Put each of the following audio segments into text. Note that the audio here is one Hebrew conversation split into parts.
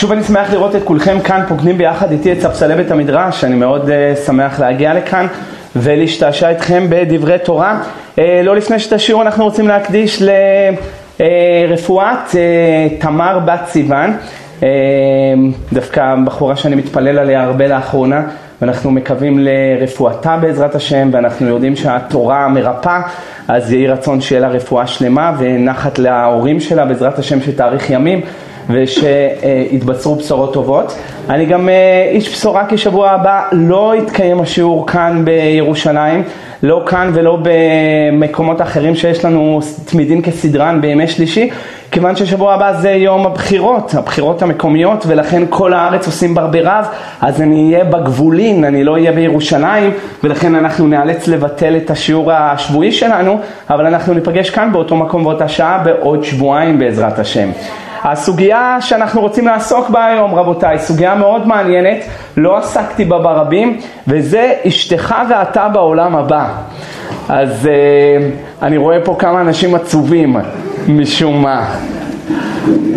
שוב אני שמח לראות את כולכם כאן פוקדים ביחד איתי את ספסלי בית המדרש, אני מאוד uh, שמח להגיע לכאן ולהשתעשע איתכם בדברי תורה. Uh, לא לפני שאת השיעור אנחנו רוצים להקדיש לרפואת uh, תמר בת סיוון, uh, דווקא בחורה שאני מתפלל עליה הרבה לאחרונה. ואנחנו מקווים לרפואתה בעזרת השם, ואנחנו יודעים שהתורה מרפאה, אז יהי רצון שיהיה לה רפואה שלמה ונחת להורים שלה בעזרת השם שתאריך ימים. ושיתבשרו בשורות טובות. אני גם אה, איש בשורה כי שבוע הבא לא יתקיים השיעור כאן בירושלים, לא כאן ולא במקומות אחרים שיש לנו תמידין כסדרן בימי שלישי, כיוון ששבוע הבא זה יום הבחירות, הבחירות המקומיות, ולכן כל הארץ עושים ברברב, אז אני אהיה בגבולין, אני לא אהיה בירושלים, ולכן אנחנו נאלץ לבטל את השיעור השבועי שלנו, אבל אנחנו ניפגש כאן באותו מקום באותה שעה בעוד שבועיים בעזרת השם. הסוגיה שאנחנו רוצים לעסוק בה היום רבותיי, סוגיה מאוד מעניינת, לא עסקתי בה ברבים, וזה אשתך ואתה בעולם הבא. אז uh, אני רואה פה כמה אנשים עצובים משום מה.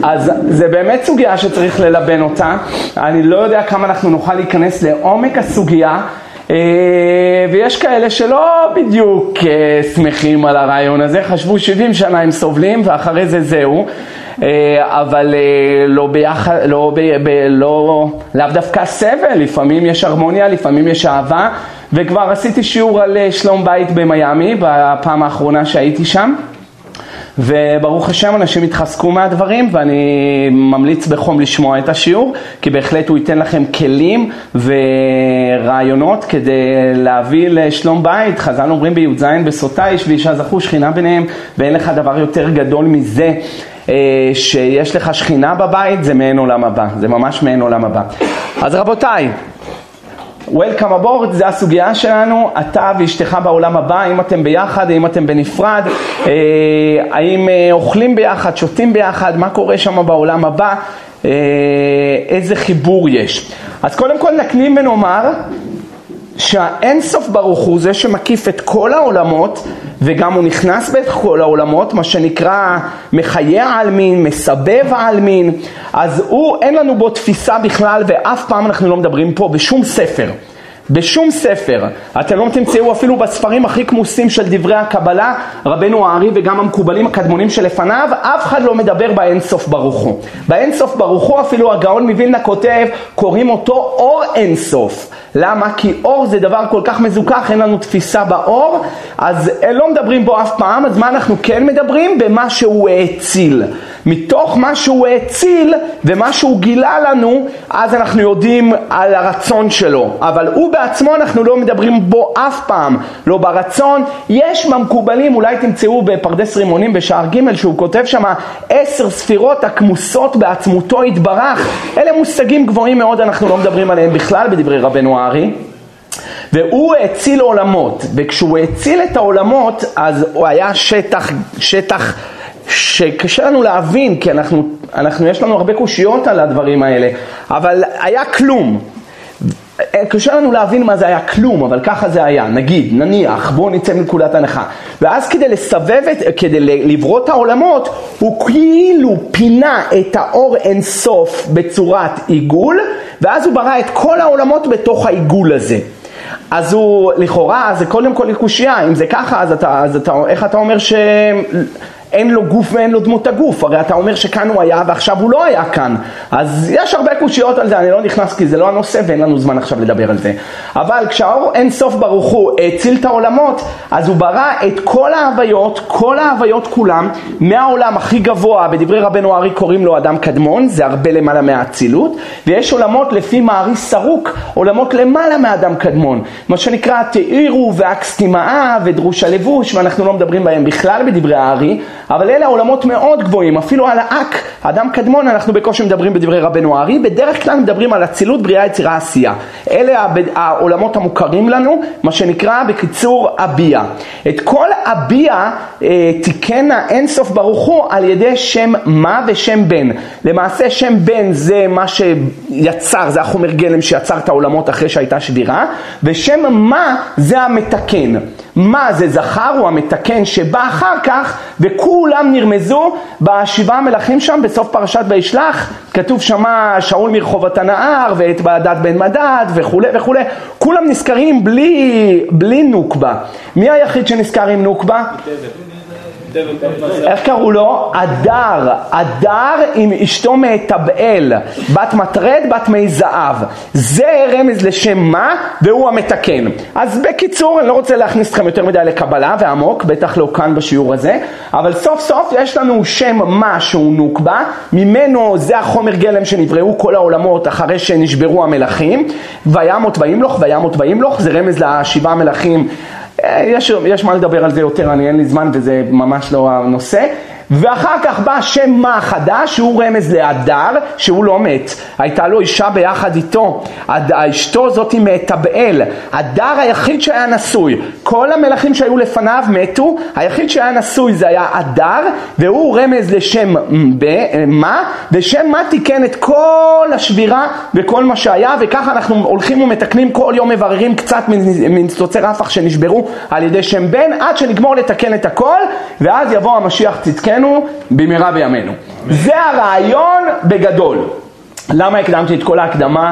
אז זה באמת סוגיה שצריך ללבן אותה, אני לא יודע כמה אנחנו נוכל להיכנס לעומק הסוגיה, אה, ויש כאלה שלא בדיוק אה, שמחים על הרעיון הזה, חשבו 70 שנה הם סובלים ואחרי זה זהו. אה, אבל אה, לא ביחד, לא, ב, ב, לא, לאו דווקא סבל, לפעמים יש הרמוניה, לפעמים יש אהבה, וכבר עשיתי שיעור על אה, שלום בית במיאמי בפעם האחרונה שהייתי שם. וברוך השם אנשים התחזקו מהדברים ואני ממליץ בחום לשמוע את השיעור כי בהחלט הוא ייתן לכם כלים ורעיונות כדי להביא לשלום בית. חז"ל אומרים בי"ז בסוטה איש ואישה זכו שכינה ביניהם ואין לך דבר יותר גדול מזה אה, שיש לך שכינה בבית, זה מעין עולם הבא, זה ממש מעין עולם הבא. אז רבותיי, Welcome aboard, זה הסוגיה שלנו, אתה ואשתך בעולם הבא, האם אתם ביחד, האם אתם בנפרד, אה, האם אה, אוכלים ביחד, שותים ביחד, מה קורה שם בעולם הבא, איזה חיבור יש. אז קודם כל נקנים ונאמר שהאינסוף ברוך הוא זה שמקיף את כל העולמות וגם הוא נכנס בכל העולמות, מה שנקרא מחיה העלמין, מסבב העלמין, אז הוא, אין לנו בו תפיסה בכלל ואף פעם אנחנו לא מדברים פה בשום ספר. בשום ספר, אתם לא תמצאו אפילו בספרים הכי כמוסים של דברי הקבלה, רבנו הארי וגם המקובלים הקדמונים שלפניו, אף אחד לא מדבר באינסוף ברוך הוא. באינסוף ברוך הוא אפילו הגאון מווילנה כותב, קוראים אותו אור אינסוף. למה? כי אור זה דבר כל כך מזוכח, אין לנו תפיסה באור, אז לא מדברים בו אף פעם, אז מה אנחנו כן מדברים? במה שהוא האציל. מתוך מה שהוא האציל ומה שהוא גילה לנו, אז אנחנו יודעים על הרצון שלו. אבל הוא בעצמו, אנחנו לא מדברים בו אף פעם, לא ברצון. יש מהמקובלים, אולי תמצאו בפרדס רימונים בשער ג' שהוא כותב שם עשר ספירות הכמוסות בעצמותו יתברך. אלה מושגים גבוהים מאוד, אנחנו לא מדברים עליהם בכלל בדברי רבנו הארי. והוא האציל עולמות, וכשהוא האציל את העולמות אז הוא היה שטח, שטח שקשה לנו להבין, כי אנחנו, אנחנו יש לנו הרבה קושיות על הדברים האלה, אבל היה כלום. קשה לנו להבין מה זה היה כלום, אבל ככה זה היה, נגיד, נניח, בואו נצא מנקודת הנחה. ואז כדי לסבב את, כדי לברוא את העולמות, הוא כאילו פינה את האור אינסוף בצורת עיגול, ואז הוא ברא את כל העולמות בתוך העיגול הזה. אז הוא, לכאורה, זה קודם כל קושייה, אם זה ככה, אז אתה, אז אתה, איך אתה אומר ש... אין לו גוף ואין לו דמות הגוף, הרי אתה אומר שכאן הוא היה ועכשיו הוא לא היה כאן, אז יש הרבה קושיות על זה, אני לא נכנס כי זה לא הנושא ואין לנו זמן עכשיו לדבר על זה. אבל כשהאור אין סוף ברוך הוא הציל את העולמות, אז הוא ברא את כל ההוויות, כל ההוויות כולם, מהעולם הכי גבוה, בדברי רבנו ארי קוראים לו אדם קדמון, זה הרבה למעלה מהאצילות, ויש עולמות לפי מערי סרוק, עולמות למעלה מאדם קדמון, מה שנקרא תאירו ואקסטימאה ודרוש הלבוש, ואנחנו לא מדברים בהם בכלל בדברי הארי, אבל אלה עולמות מאוד גבוהים, אפילו על האק, אדם קדמון, אנחנו בקושי מדברים בדברי רבנו הארי, בדרך כלל מדברים על אצילות, בריאה, יצירה, עשייה. אלה העולמות המוכרים לנו, מה שנקרא בקיצור אביה. את כל אביה אה, תיקן האינסוף ברוך הוא על ידי שם מה ושם בן. למעשה שם בן זה מה שיצר, זה החומר גלם שיצר את העולמות אחרי שהייתה שבירה, ושם מה זה המתקן. מה זה זכר הוא המתקן שבא אחר כך וכול כולם נרמזו בשבעה מלכים שם בסוף פרשת וישלח, כתוב שמה שאול מרחובות הנהר ואת בעדת בן מדד וכולי וכולי, כולם נזכרים בלי, בלי נוקבה. מי היחיד שנזכר עם נוקבה? איך קראו לו? אדר, אדר עם אשתו מאתבאל, בת מטרד, בת מי זהב. זה רמז לשם מה, והוא המתקן. אז בקיצור, אני לא רוצה להכניס אתכם יותר מדי לקבלה ועמוק, בטח לא כאן בשיעור הזה, אבל סוף סוף יש לנו שם מה שהוא נוקבה, ממנו זה החומר גלם שנבראו כל העולמות אחרי שנשברו המלכים, וימות וימלוך, וימות וימלוך, זה רמז לשבעה מלכים יש, יש מה לדבר על זה יותר, אני אין לי זמן וזה ממש לא הנושא. ואחר כך בא שם מה חדש, שהוא רמז להדר, שהוא לא מת. הייתה לו אישה ביחד איתו, אשתו זאתי מאתבאל, הדר היחיד שהיה נשוי. כל המלכים שהיו לפניו מתו, היחיד שהיה נשוי זה היה הדר, והוא רמז לשם מה, ושם מה תיקן את כל השבירה וכל מה שהיה, וככה אנחנו הולכים ומתקנים כל יום מבררים קצת מניצוצי רפח שנשברו על ידי שם בן, עד שנגמור לתקן את הכל, ואז יבוא המשיח צדקנו. בימינו במהרה בימינו. זה הרעיון בגדול. למה הקדמתי את כל ההקדמה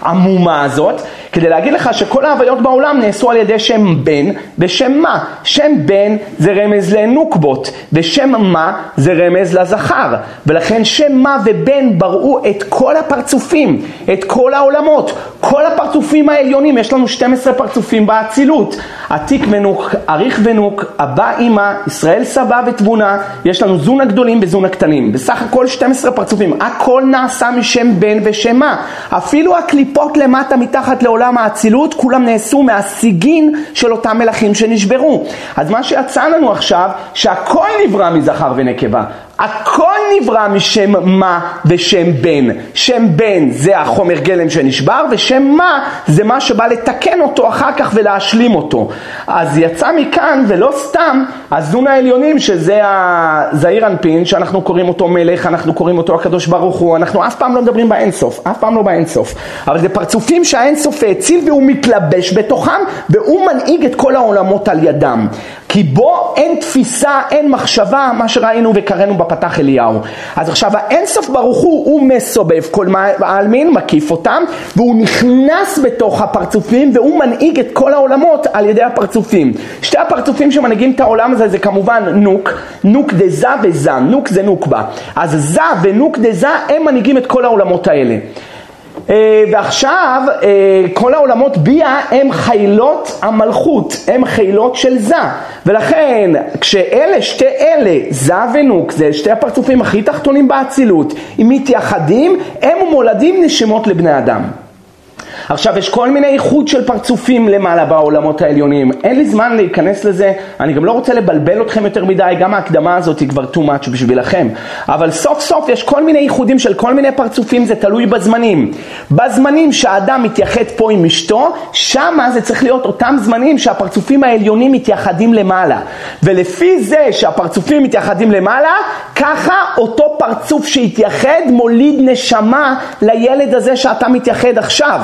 העמומה הזאת? כדי להגיד לך שכל ההוויות בעולם נעשו על ידי שם בן ושם מה. שם בן זה רמז לנוקבות ושם מה זה רמז לזכר. ולכן שם מה ובן בראו את כל הפרצופים, את כל העולמות, כל הפרצופים העליונים, יש לנו 12 פרצופים באצילות. עתיק ונוק, אריך ונוק, אבא אמא, ישראל סבא ותבונה, יש לנו זון הגדולים וזון הקטנים. בסך הכל 12 פרצופים, הכל נעשה משם בן ושם מה. אפילו הקליפות למטה מתחת לעולם האצילות, כולם נעשו מהסיגין של אותם מלכים שנשברו. אז מה שיצא לנו עכשיו, שהכל נברא מזכר ונקבה. הכל נברא משם מה ושם בן. שם בן זה החומר גלם שנשבר, ושם מה זה מה שבא לתקן אותו אחר כך ולהשלים אותו. אז יצא מכאן, ולא סתם, הזון העליונים, שזה הזעיר אנפין, שאנחנו קוראים אותו מלך, אנחנו קוראים אותו הקדוש ברוך הוא, אנחנו אף פעם לא מדברים באינסוף, אף פעם לא באינסוף. אבל זה פרצופים שהאינסוף האציל והוא מתלבש בתוכם, והוא מנהיג את כל העולמות על ידם. כי בו אין תפיסה, אין מחשבה, מה שראינו וקראנו בפתח אליהו. אז עכשיו האינסוף ברוך הוא, הוא מסובב כל העלמין, מקיף אותם, והוא נכנס בתוך הפרצופים והוא מנהיג את כל העולמות על ידי הפרצופים. שתי הפרצופים שמנהיגים את העולם הזה זה כמובן נוק, נוק דזה וזה, נוק זה נוקבה. אז זה ונוק דזה הם מנהיגים את כל העולמות האלה. אה, ועכשיו אה, כל העולמות ביה הם חילות המלכות, הם חילות של זה. ולכן כשאלה, שתי אלה, זה ונוק, זה שתי הפרצופים הכי תחתונים באצילות, אם מתייחדים, הם מולדים נשימות לבני אדם. עכשיו יש כל מיני איחוד של פרצופים למעלה בעולמות העליונים, אין לי זמן להיכנס לזה, אני גם לא רוצה לבלבל אתכם יותר מדי, גם ההקדמה הזאת היא כבר too much בשבילכם, אבל סוף סוף יש כל מיני איחודים של כל מיני פרצופים, זה תלוי בזמנים. בזמנים שהאדם מתייחד פה עם אשתו, שמה זה צריך להיות אותם זמנים שהפרצופים העליונים מתייחדים למעלה. ולפי זה שהפרצופים מתייחדים למעלה, ככה אותו פרצוף שהתייחד מוליד נשמה לילד הזה שאתה מתייחד עכשיו.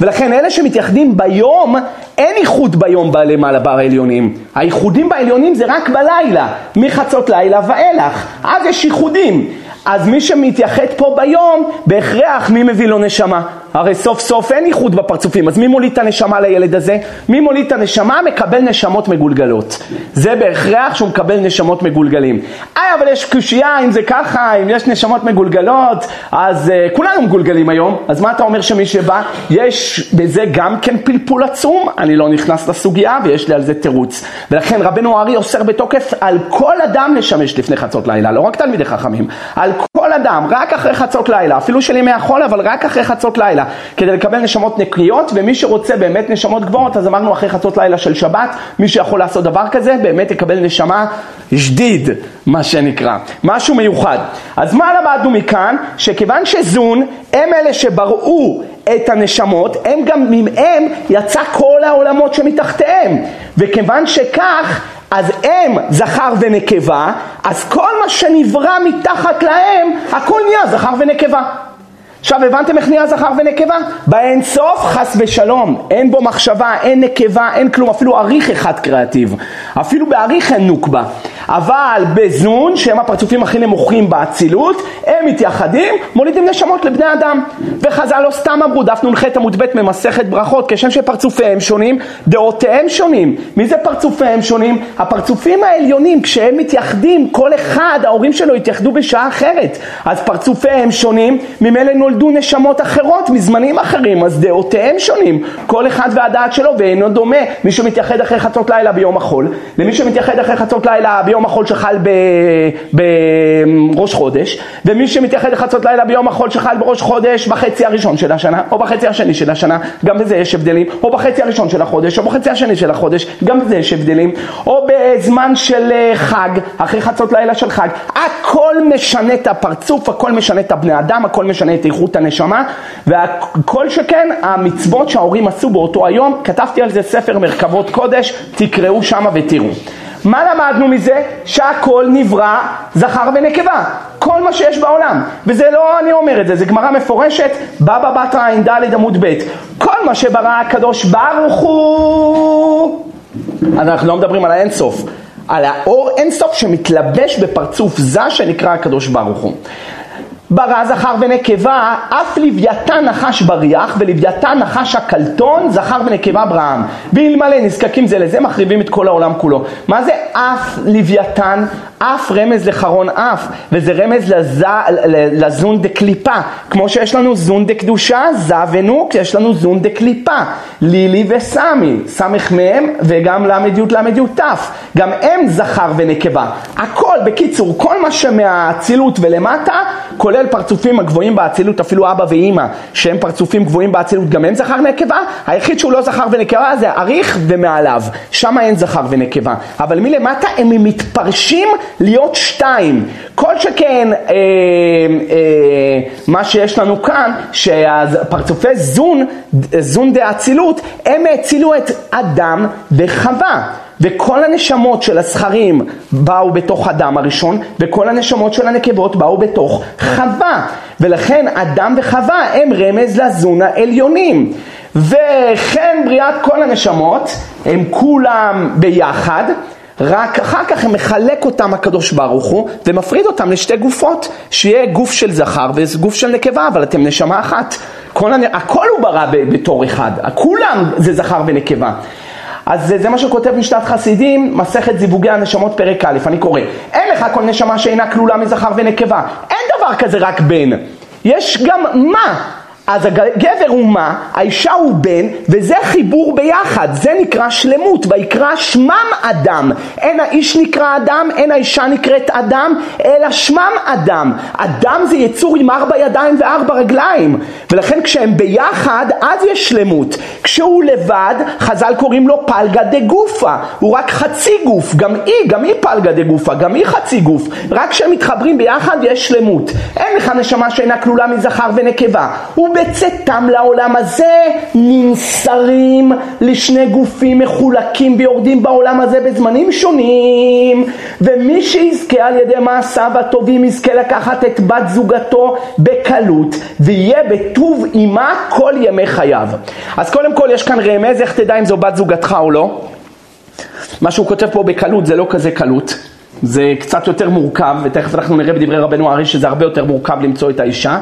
ולכן אלה שמתייחדים ביום, אין איחוד ביום למעלה בעליונים. האיחודים בעליונים זה רק בלילה, מחצות לילה ואילך. אז יש איחודים. אז מי שמתייחד פה ביום, בהכרח מי מביא לו נשמה? הרי סוף סוף אין איחוד בפרצופים, אז מי מוליד את הנשמה לילד הזה? מי מוליד את הנשמה? מקבל נשמות מגולגלות. זה בהכרח שהוא מקבל נשמות מגולגלים. איי, אבל יש קושייה, אם זה ככה, אם יש נשמות מגולגלות, אז uh, כולנו מגולגלים היום, אז מה אתה אומר שמי שבא? יש בזה גם כן פלפול עצום, אני לא נכנס לסוגיה ויש לי על זה תירוץ. ולכן רבנו ארי אוסר בתוקף על כל אדם לשמש לפני חצות לילה, לא רק תלמידי חכמים, על כל אדם, רק אחרי חצות לילה, אפילו של ימי החול, אבל רק אחרי חצות לילה. כדי לקבל נשמות נקיות, ומי שרוצה באמת נשמות גבוהות, אז אמרנו אחרי חצות לילה של שבת, מי שיכול לעשות דבר כזה, באמת יקבל נשמה שדיד, מה שנקרא, משהו מיוחד. אז מה למדנו מכאן? שכיוון שזון הם אלה שבראו את הנשמות, הם גם מהם יצא כל העולמות שמתחתיהם. וכיוון שכך, אז הם זכר ונקבה, אז כל מה שנברא מתחת להם, הכל נהיה זכר ונקבה. עכשיו הבנתם איך נהיה זכר ונקבה? באין סוף חס ושלום, אין בו מחשבה, אין נקבה, אין כלום, אפילו אריך אחד קריאטיב, אפילו באריך אין נוקבה. אבל בזון, שהם הפרצופים הכי נמוכים באצילות, הם מתייחדים, מולידים נשמות לבני אדם. וחז"ל לא סתם אמרו, דף נ"ח עמוד ב' ממסכת ברכות, כשם שפרצופיהם שונים, דעותיהם שונים. מי זה פרצופיהם שונים? הפרצופים העליונים, כשהם מתייחדים, כל אחד, ההורים שלו התייחדו בשעה אחרת. אז פרצופיהם שונים, ממילא נולדו נשמות אחרות מזמנים אחרים, אז דעותיהם שונים. כל אחד והדעת שלו, ואינו דומה מי שמתייחד אחרי חצות לילה ביום החול, למי שמתייחד אחרי חצות לילה ביום החול שחל בראש חודש, ומי שמתייחד לחצות לילה ביום החול שחל בראש חודש בחצי הראשון של השנה, או בחצי השני של השנה, גם בזה יש הבדלים, או בחצי הראשון של החודש, או בחצי השני של החודש, גם בזה יש הבדלים, או בזמן של אה, חג, אחרי חצות לילה של חג, הכל משנה את הפרצוף, הכל משנה את הבני אדם, הכל משנה את איכות הנשמה, והכל שכן המצוות שההורים עשו באותו היום, כתבתי על זה ספר מרכבות קודש, תקראו שמה ותראו. מה למדנו מזה? שהכל נברא זכר ונקבה. כל מה שיש בעולם. וזה לא אני אומר את זה, זה גמרא מפורשת, בבא בתרא ע"ד עמוד ב'. כל מה שברא הקדוש ברוך הוא... אנחנו לא מדברים על האינסוף, על האור אינסוף שמתלבש בפרצוף זה שנקרא הקדוש ברוך הוא. ברא זכר ונקבה, אף לוויתן נחש בריח ולוויתן נחש הקלטון, זכר ונקבה אברהם. ואלמלא נזקקים זה לזה, מחריבים את כל העולם כולו. מה זה אף לוויתן? אף רמז לחרון אף, וזה רמז לז... לזון דקליפה. כמו שיש לנו זון דקדושה, ז ונוק, יש לנו זון דקליפה. לילי וסמי, סמך מהם וגם ל"י ל"י ת'. גם הם זכר ונקבה. הכל, בקיצור, כל מה שמהאצילות ולמטה, כולל פרצופים הגבוהים באצילות, אפילו אבא ואימא, שהם פרצופים גבוהים באצילות, גם הם זכר ונקבה. היחיד שהוא לא זכר ונקבה זה אריך ומעליו. שם אין זכר ונקבה. אבל מלמטה הם מתפרשים להיות שתיים. כל שכן אה, אה, מה שיש לנו כאן, שהפרצופי זון, זון דאצילות, הם האצילו את אדם וחווה. וכל הנשמות של הזכרים באו בתוך אדם הראשון, וכל הנשמות של הנקבות באו בתוך חווה. ולכן אדם וחווה הם רמז לזון העליונים. וכן בריאת כל הנשמות, הם כולם ביחד. רק אחר כך מחלק אותם הקדוש ברוך הוא ומפריד אותם לשתי גופות, שיהיה גוף של זכר וגוף של נקבה, אבל אתם נשמה אחת. כל הנ... הכל הוא ברא בתור אחד, כולם זה זכר ונקבה. אז זה, זה מה שכותב משתת חסידים, מסכת זיווגי הנשמות פרק א', אני קורא. אין לך כל נשמה שאינה כלולה מזכר ונקבה. אין דבר כזה רק בן. יש גם מה. אז הגבר הוא מה, האישה הוא בן, וזה חיבור ביחד, זה נקרא שלמות, ויקרא שמם אדם. אין האיש נקרא אדם, אין האישה נקראת אדם, אלא שמם אדם. אדם זה יצור עם ארבע ידיים וארבע רגליים, ולכן כשהם ביחד, אז יש שלמות. כשהוא לבד, חז"ל קוראים לו פלגה דה גופה, הוא רק חצי גוף, גם היא, גם היא פלגה דה גופה, גם היא חצי גוף, רק כשהם מתחברים ביחד יש שלמות. אין לך נשמה שאינה כלולה מזכר ונקבה. הוא בצאתם לעולם הזה נמסרים לשני גופים מחולקים ויורדים בעולם הזה בזמנים שונים ומי שיזכה על ידי מעשיו הטובים יזכה לקחת את בת זוגתו בקלות ויהיה בטוב עימה כל ימי חייו. אז קודם כל יש כאן רמז, איך תדע אם זו בת זוגתך או לא? מה שהוא כותב פה בקלות זה לא כזה קלות, זה קצת יותר מורכב, ותכף אנחנו נראה בדברי רבנו ארי שזה הרבה יותר מורכב למצוא את האישה.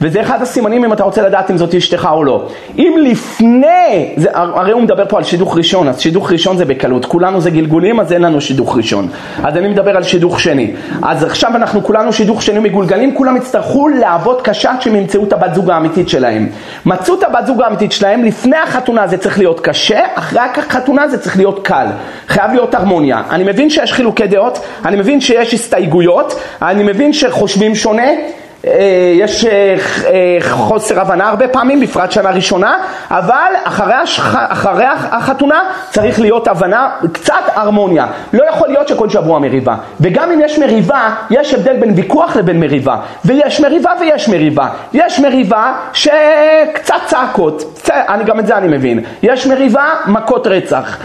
וזה אחד הסימנים אם אתה רוצה לדעת אם זאת אשתך או לא. אם לפני, זה, הרי הוא מדבר פה על שידוך ראשון, אז שידוך ראשון זה בקלות, כולנו זה גלגולים אז אין לנו שידוך ראשון. אז אני מדבר על שידוך שני. אז עכשיו אנחנו כולנו שידוך שני מגולגלים, כולם יצטרכו לעבוד קשה עד שהם ימצאו את הבת זוג האמיתית שלהם. מצאו את הבת זוג האמיתית שלהם, לפני החתונה זה צריך להיות קשה, אחרי החתונה זה צריך להיות קל. חייב להיות הרמוניה. אני מבין שיש חילוקי דעות, אני מבין שיש הסתייגויות, אני מבין שחושבים שונה. אה, יש אה, אה, חוסר הבנה הרבה פעמים, בפרט שנה ראשונה, אבל אחרי, השח... אחרי החתונה צריך להיות הבנה, קצת הרמוניה. לא יכול להיות שכל שבוע מריבה. וגם אם יש מריבה, יש הבדל בין ויכוח לבין מריבה. ויש מריבה ויש מריבה. יש מריבה שקצת צעקות, אני, גם את זה אני מבין. יש מריבה, מכות רצח.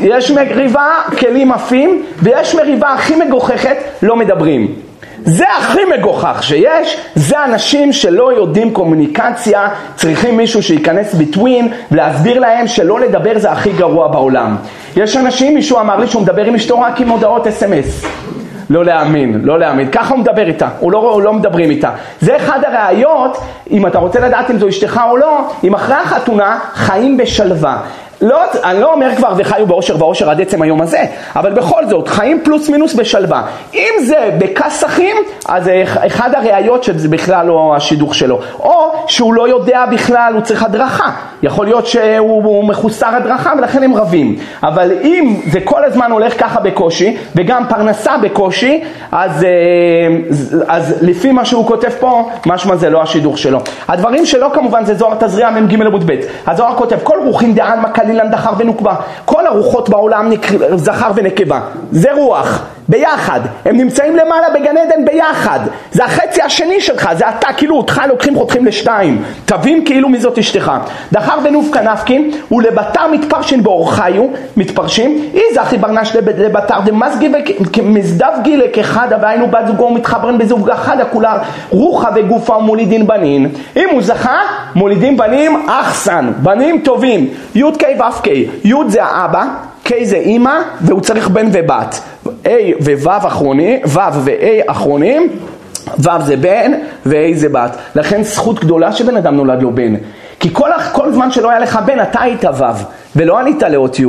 יש מריבה, כלים עפים, ויש מריבה הכי מגוחכת, לא מדברים. זה הכי מגוחך שיש, זה אנשים שלא יודעים קומוניקציה, צריכים מישהו שייכנס ביטווין ולהסביר להם שלא לדבר זה הכי גרוע בעולם. יש אנשים, מישהו אמר לי שהוא מדבר עם אשתו רק עם הודעות אס.אם.אס. לא להאמין, לא להאמין. ככה הוא מדבר איתה, הוא לא, לא מדברים איתה. זה אחד הראיות, אם אתה רוצה לדעת אם זו אשתך או לא, אם אחרי החתונה חיים בשלווה. לא, אני לא אומר כבר וחיו באושר ואושר עד עצם היום הזה, אבל בכל זאת, חיים פלוס מינוס בשלווה. אם זה בכסחים, אז זה אחד הראיות שזה בכלל לא השידוך שלו. או שהוא לא יודע בכלל, הוא צריך הדרכה. יכול להיות שהוא מחוסר הדרכה ולכן הם רבים. אבל אם זה כל הזמן הולך ככה בקושי, וגם פרנסה בקושי, אז, אה, אז לפי מה שהוא כותב פה, משמע זה לא השידוך שלו. הדברים שלו כמובן זה זוהר תזריע מ"ג עמוד ב'. הזוהר כותב, כל רוחין דען מקל חלילן דחר ונוקבה. כל הרוחות בעולם נק... זכר ונקבה. זה רוח, ביחד. הם נמצאים למעלה בגן עדן ביחד. זה החצי השני שלך, זה אתה, כאילו אותך לוקחים חותכים לשתיים. תבין כאילו מי זאת אשתך. דחר ונופקה נפקין, ולבתר מתפרשין באורחיו, מתפרשים, אי זכי ברנש לבתר דמזגי ומזדב גילה כחדה, והיינו בת זוגו מתחברן בזוג חדה כולה רוחה וגופה ומולידין בנין. אם הוא זכה, מולידים בנים אחסן, בנים טובים. י"ק ו"ק, י' זה האבא, K זה אימא, והוא צריך בן ובת. A וו' אחרונים, ו' ו-A אחרונים, ו' זה בן ו-A זה בת. לכן זכות גדולה שבן אדם נולד לו בן. כי כל, כל זמן שלא היה לך בן, אתה היית ו', ולא ענית לאות י'.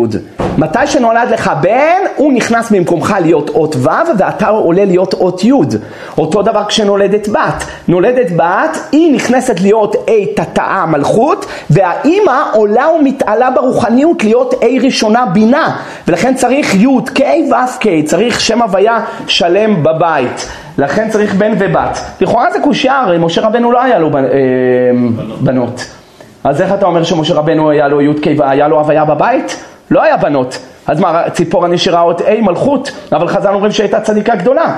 מתי שנולד לך בן, הוא נכנס במקומך להיות אות ו', ואתה עולה להיות אות י'. אותו דבר כשנולדת בת. נולדת בת, היא נכנסת להיות A תתאה מלכות, והאימא עולה ומתעלה ברוחניות להיות A ראשונה בינה. ולכן צריך י' K ו' K, צריך שם הוויה שלם בבית. לכן צריך בן ובת. לכאורה זה קושייה, הרי משה רבנו לא היה לו אה, בנות. אז איך אתה אומר שמשה רבנו היה לו י"ק והיה לו הוויה בבית? לא היה בנות. אז מה, ציפורה נשארה עוד A מלכות, אבל חז"ל אומרים שהייתה צדיקה גדולה.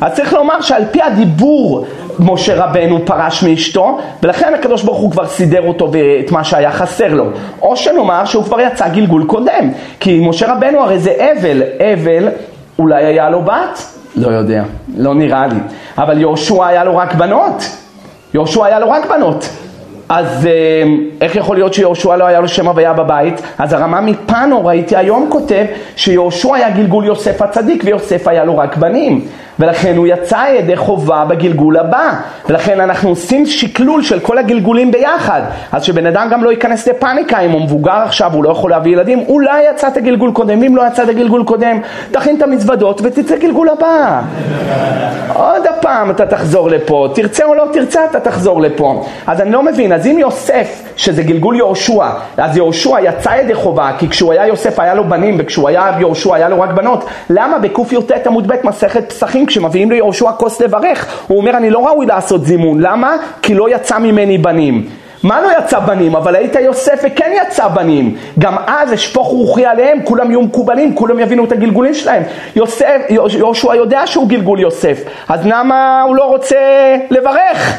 אז צריך לומר שעל פי הדיבור משה רבנו פרש מאשתו, ולכן הקדוש ברוך הוא כבר סידר אותו ואת מה שהיה חסר לו. או שנאמר שהוא כבר יצא גלגול קודם, כי משה רבנו הרי זה אבל, אבל אולי היה לו בת? לא יודע, לא נראה לי. אבל יהושע היה לו רק בנות. יהושע היה לו רק בנות. אז אה, איך יכול להיות שיהושע לא היה לו שם הוויה בבית? אז הרמה מפאנו ראיתי היום כותב שיהושע היה גלגול יוסף הצדיק ויוסף היה לו רק בנים ולכן הוא יצא ידי חובה בגלגול הבא. ולכן אנחנו עושים שקלול של כל הגלגולים ביחד. אז שבן אדם גם לא ייכנס לפאניקה אם הוא מבוגר עכשיו הוא לא יכול להביא ילדים אולי יצאת גלגול קודם. אם לא יצאת גלגול קודם תכין את המזוודות ותצא גלגול הבא. עוד הפעם אתה תחזור לפה. תרצה או לא תרצה אתה תחזור לפה. אז אני לא מבין. אז אם יוסף שזה גלגול יהושע אז יהושע יצא ידי חובה כי כשהוא היה יוסף היה לו בנים וכשהוא היה יהושע היה לו רק בנות. למה בקי"ט עמוד ב' מסכת פסחים כשמביאים ליהושע כוס לברך, הוא אומר אני לא ראוי לעשות זימון, למה? כי לא יצא ממני בנים. מה לא יצא בנים? אבל היית יוסף וכן יצא בנים. גם אז אשפוך רוחי עליהם, כולם יהיו מקובלים, כולם יבינו את הגלגולים שלהם. יוסף, יהושע יודע שהוא גלגול יוסף, אז למה הוא לא רוצה לברך?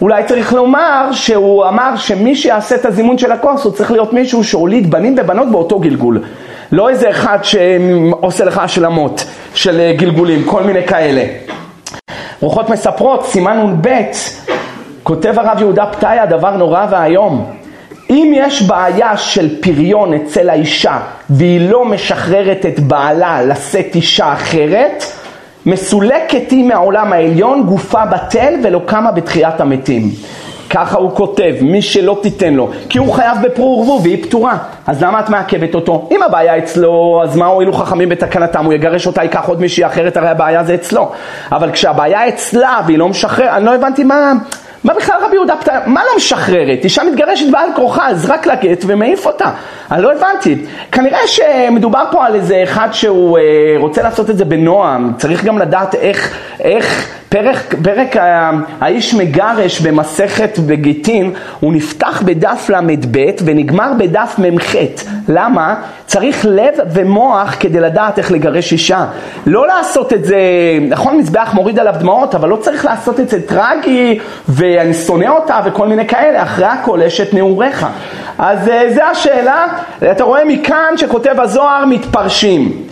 אולי צריך לומר שהוא אמר שמי שיעשה את הזימון של הכוס הוא צריך להיות מישהו שהוליד בנים ובנות באותו גלגול. לא איזה אחד שעושה לך השלמות של אה, גלגולים, כל מיני כאלה. רוחות מספרות, סימן נ"ב, כותב הרב יהודה פתאיה דבר נורא ואיום. אם יש בעיה של פריון אצל האישה והיא לא משחררת את בעלה לשאת אישה אחרת, מסולקת היא מהעולם העליון, גופה בטל ולא קמה בתחיית המתים. ככה הוא כותב, מי שלא תיתן לו, כי הוא חייב בפרו ורבו והיא פטורה. אז למה את מעכבת אותו? אם הבעיה אצלו, אז מה הועילו חכמים בתקנתם? הוא יגרש אותה, ייקח עוד מישהי אחרת, הרי הבעיה זה אצלו. אבל כשהבעיה אצלה והיא לא משחררת, אני לא הבנתי מה... מה בכלל רבי יהודה פתאום, מה לא משחררת? אישה מתגרשת בעל כורחה, אז רק לגט ומעיף אותה. אני לא הבנתי. כנראה שמדובר פה על איזה אחד שהוא אה, רוצה לעשות את זה בנועם, צריך גם לדעת איך, איך פרק, פרק האיש מגרש במסכת בגיטין, הוא נפתח בדף ל"ב ונגמר בדף מ"ח. למה? צריך לב ומוח כדי לדעת איך לגרש אישה. לא לעשות את זה, נכון מזבח מוריד עליו דמעות, אבל לא צריך לעשות את זה טרגי ואני שונא אותה וכל מיני כאלה, אחרי הכל אשת נעוריך. אז אה, זו השאלה, אתה רואה מכאן שכותב הזוהר מתפרשים.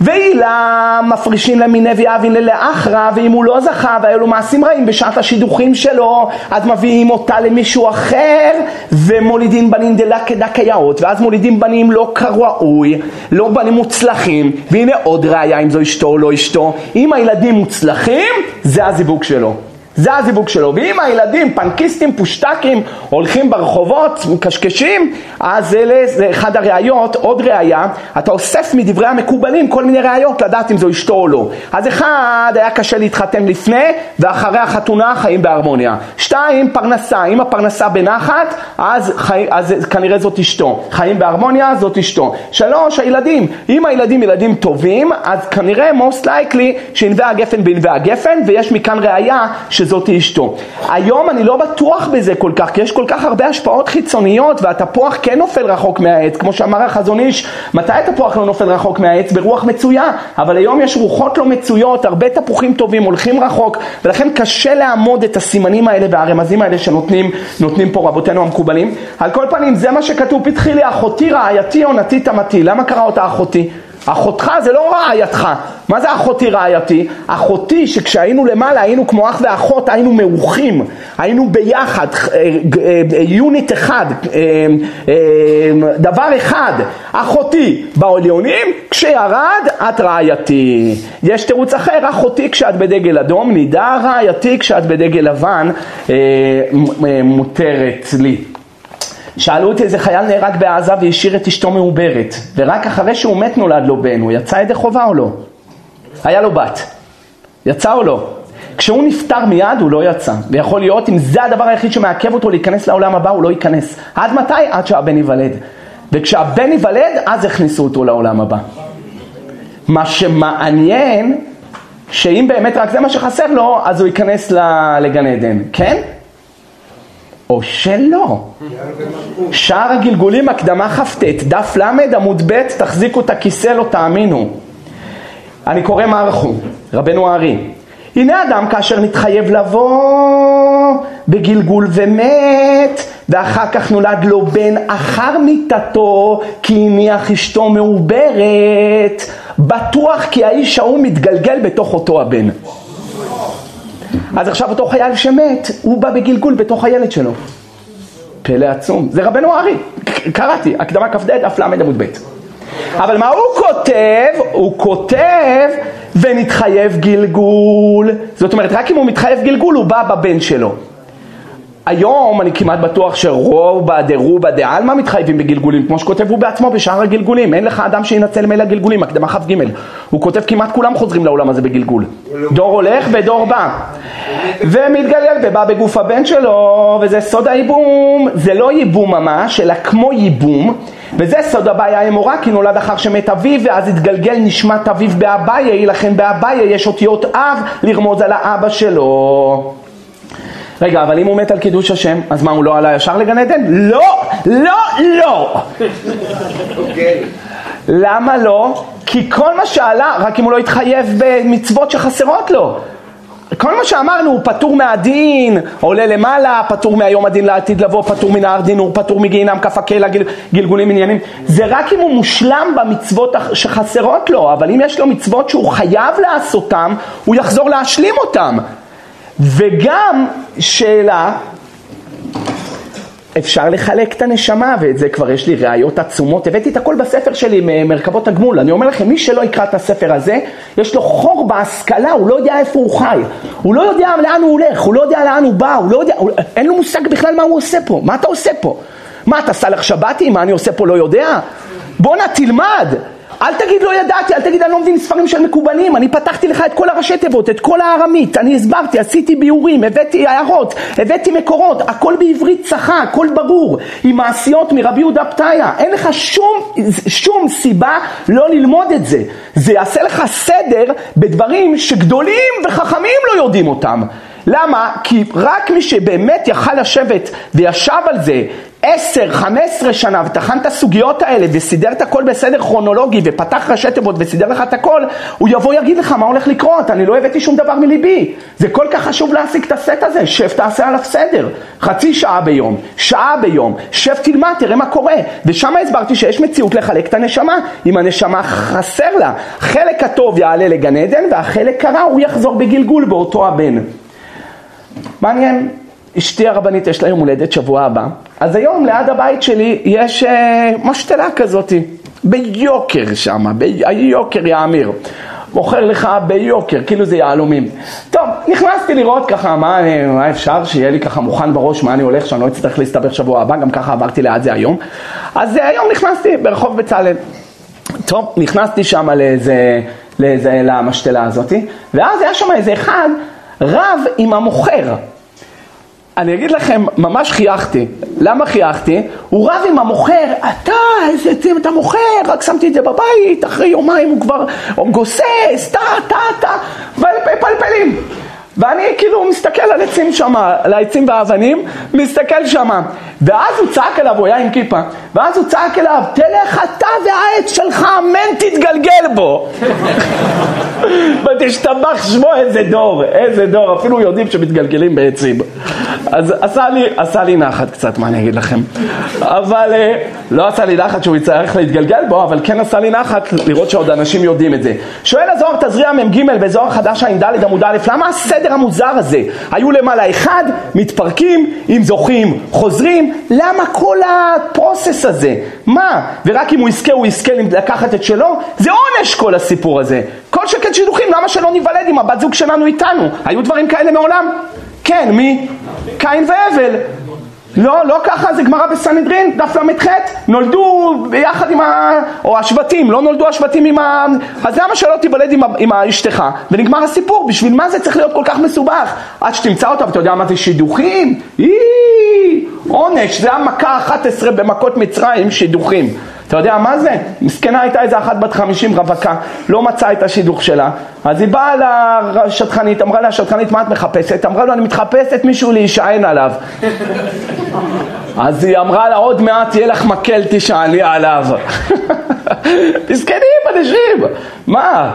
ואילם מפרישים למיני ויאבין ללאחרא ואם הוא לא זכה והיו לו מעשים רעים בשעת השידוכים שלו אז מביאים אותה למישהו אחר ומולידים בנים דלקה דקייאות ואז מולידים בנים לא כראוי לא בנים מוצלחים והנה עוד ראיה אם זו אשתו או לא אשתו אם הילדים מוצלחים זה הזיווג שלו זה הזיווג שלו. ואם הילדים פנקיסטים, פושטקים, הולכים ברחובות, מקשקשים, אז אלה, זה אחד הראיות, עוד ראיה, אתה אוסף מדברי המקובלים כל מיני ראיות לדעת אם זו אשתו או לא. אז אחד, היה קשה להתחתן לפני, ואחרי החתונה חיים בהרמוניה. שתיים, פרנסה, אם הפרנסה בנחת, אז, חי, אז כנראה זאת אשתו. חיים בהרמוניה, זאת אשתו. שלוש, הילדים. אם הילדים ילדים טובים, אז כנראה most likely שענבי הגפן בענבי הגפן, ויש מכאן ראיה שזאת אשתו. היום אני לא בטוח בזה כל כך, כי יש כל כך הרבה השפעות חיצוניות, והתפוח כן נופל רחוק מהעץ, כמו שאמר החזון איש, מתי התפוח לא נופל רחוק מהעץ? ברוח מצויה, אבל היום יש רוחות לא מצויות, הרבה תפוחים טובים הולכים רחוק, ולכן קשה לעמוד את הסימנים האלה והרמזים האלה שנותנים פה רבותינו המקובלים. על כל פנים, זה מה שכתוב, פתחי לי אחותי רעייתי עונתי תמתי, למה קרא אותה אחותי? אחותך זה לא רעייתך. מה זה אחותי רעייתי? אחותי שכשהיינו למעלה היינו כמו אח ואחות, היינו מאוחים, היינו ביחד, יוניט אחד, דבר אחד. אחותי בעליונים, כשירד את רעייתי. יש תירוץ אחר, אחותי כשאת בדגל אדום, נידה רעייתי כשאת בדגל לבן, מותרת לי. שאלו אותי איזה חייל נהרג בעזה והשאיר את אשתו מעוברת ורק אחרי שהוא מת נולד לו בן, הוא יצא ידי חובה או לא? היה לו בת, יצא או לא? כשהוא נפטר מיד הוא לא יצא, ויכול להיות אם זה הדבר היחיד שמעכב אותו להיכנס לעולם הבא הוא לא ייכנס. עד מתי? עד שהבן ייוולד. וכשהבן ייוולד אז הכניסו אותו לעולם הבא. מה שמעניין שאם באמת רק זה מה שחסר לו אז הוא ייכנס לגן עדן, כן? או שלא. שער הגלגולים, הקדמה כ"ט, דף ל' עמוד ב', תחזיקו את הכיסא, לא תאמינו. אני קורא מערכו, רבנו הארי. הנה אדם כאשר נתחייב לבוא בגלגול ומת, ואחר כך נולד לו בן אחר מיתתו, כי הניח אשתו מעוברת, בטוח כי האיש ההוא מתגלגל בתוך אותו הבן. אז עכשיו אותו חייל שמת, הוא בא בגלגול בתוך הילד שלו. פלא עצום. זה רבנו ארי, קראתי, הקדמה כ"ד, אף ל' עמוד ב'. אבל מה הוא כותב? הוא כותב ונתחייב גלגול. זאת אומרת, רק אם הוא מתחייב גלגול, הוא בא בבן שלו. היום אני כמעט בטוח שרובה דרובה דעלמא מתחייבים בגלגולים, כמו שכותב הוא בעצמו בשאר הגלגולים, אין לך אדם שינצל מילא גלגולים, הקדמה כ"ג. הוא כותב כמעט כולם חוזרים לעולם הזה בגלגול. דור הולך ודור בא. ומתגלגל ובא בגוף הבן שלו, וזה סוד הייבום, זה לא ייבום ממש, אלא כמו ייבום, וזה סוד הבעיה האמורה, כי נולד אחר שמת אביו, ואז התגלגל נשמת אביו באביי, לכן באביי יש אותיות אב לרמוז על האבא שלו. רגע, אבל אם הוא מת על קידוש השם, אז מה, הוא לא עלה ישר לגן עדן? לא, לא, לא. אוקיי. למה לא? כי כל מה שעלה, רק אם הוא לא התחייב במצוות שחסרות לו. כל מה שאמרנו, הוא פטור מהדין, עולה למעלה, פטור מהיום הדין לעתיד לבוא, פטור מנהר דין, הוא פטור מגיהינם כף הקלע, גלגולים עניינים. זה רק אם הוא מושלם במצוות שחסרות לו, אבל אם יש לו מצוות שהוא חייב לעשותם, הוא יחזור להשלים אותם. וגם שאלה, אפשר לחלק את הנשמה, ואת זה כבר יש לי ראיות עצומות, הבאתי את הכל בספר שלי, מרכבות הגמול, אני אומר לכם, מי שלא יקרא את הספר הזה, יש לו חור בהשכלה, הוא לא יודע איפה הוא חי, הוא לא יודע לאן הוא הולך, הוא לא יודע לאן הוא בא, הוא לא יודע, הוא, אין לו מושג בכלל מה הוא עושה פה, מה אתה עושה פה? מה, אתה סלח שבתי? מה אני עושה פה לא יודע? בואנה, תלמד, אל תגיד לא ידעתי, אל תגיד אני לא מבין ספרים של מקובלים, אני פתחתי לך את כל הראשי תיבות, את כל הארמית, אני הסברתי, עשיתי ביאורים, הבאתי הערות, הבאתי מקורות, הכל בעברית צחה, הכל ברור, עם מעשיות מרבי יהודה פתיה, אין לך שום, שום סיבה לא ללמוד את זה, זה יעשה לך סדר בדברים שגדולים וחכמים לא יודעים אותם. למה? כי רק מי שבאמת יכל לשבת וישב על זה עשר, חמש עשרה שנה וטחן את הסוגיות האלה וסידר את הכל בסדר כרונולוגי ופתח ראשי תיבות וסידר לך את הכל, הוא יבוא יגיד לך מה הולך לקרות, אני לא הבאתי שום דבר מליבי. זה כל כך חשוב להשיג את הסט הזה, שב תעשה עליו סדר. חצי שעה ביום, שעה ביום, שב תלמד, תראה מה קורה. ושם הסברתי שיש מציאות לחלק את הנשמה, אם הנשמה חסר לה. חלק הטוב יעלה לגן עדן והחלק הרע הוא יחזור בגלגול באותו הבן. מעניין, אשתי הרבנית יש לה יום הולדת שבוע הבא, אז היום ליד הבית שלי יש אה, משתלה כזאתי, ביוקר שם, ביוקר יאמיר. מוכר לך ביוקר, כאילו זה יהלומים. טוב, נכנסתי לראות ככה מה, מה אפשר שיהיה לי ככה מוכן בראש מה אני הולך, שאני לא אצטרך להסתבך שבוע הבא, גם ככה עברתי ליד זה היום. אז אה, היום נכנסתי ברחוב בצלאל. טוב, נכנסתי שם לאיזה, לאיזה, למשתלה הזאתי, ואז היה שם איזה אחד רב עם המוכר. אני אגיד לכם, ממש חייכתי. למה חייכתי? הוא רב עם המוכר, אתה, איזה עצים אתה מוכר, רק שמתי את זה בבית, אחרי יומיים הוא כבר גוסס, טה, טה, טה, ופלפלים. ואני כאילו מסתכל על עצים שם, על העצים והאבנים, מסתכל שם. ואז הוא צעק אליו, הוא היה עם כיפה, ואז הוא צעק אליו, תלך אתה והעץ שלך, אמן תתגלגל בו. ותשתבח שמו איזה דור, איזה דור, אפילו יודעים שמתגלגלים בעצים. אז עשה לי, עשה לי נחת קצת, מה אני אגיד לכם. אבל אה, לא עשה לי נחת שהוא יצטרך להתגלגל בו, אבל כן עשה לי נחת לראות שעוד אנשים יודעים את זה. שואל הזוהר תזריע מ"ג בזוהר חדש ע"ד עמוד א', למה הסדר המוזר הזה? היו למעלה אחד, מתפרקים, אם זוכים, חוזרים, למה כל הפרוסס הזה? מה? ורק אם הוא יזכה, הוא יזכה לקחת את שלו? זה עונש כל הסיפור הזה. כל שכן שידוכים, למה שלא ניוולד עם הבת זוג שלנו איתנו? היו דברים כאלה מעולם? כן, מי? קין והבל. לא, לא ככה, זה גמרא בסנהדרין, דף ל"ח, נולדו ביחד עם ה... או השבטים, לא נולדו השבטים עם ה... אז למה שלא תיוולד עם, עם אשתך? ונגמר הסיפור, בשביל מה זה צריך להיות כל כך מסובך? עד שתמצא אותה ואתה יודע מה זה שידוכים? איי, עונש, זה המכה 11 במכות מצרים, שידוכים. אתה יודע מה זה? מסכנה הייתה איזה אחת בת חמישים רווקה, לא מצאה את השידוך שלה. אז היא באה לשטחנית, אמרה לה, השטחנית, מה את מחפשת? אמרה לו, אני מתחפשת מישהו להישען עליו. אז היא אמרה לה, עוד מעט יהיה לך מקל, תשעני עליו. מסכנים אנשים, מה?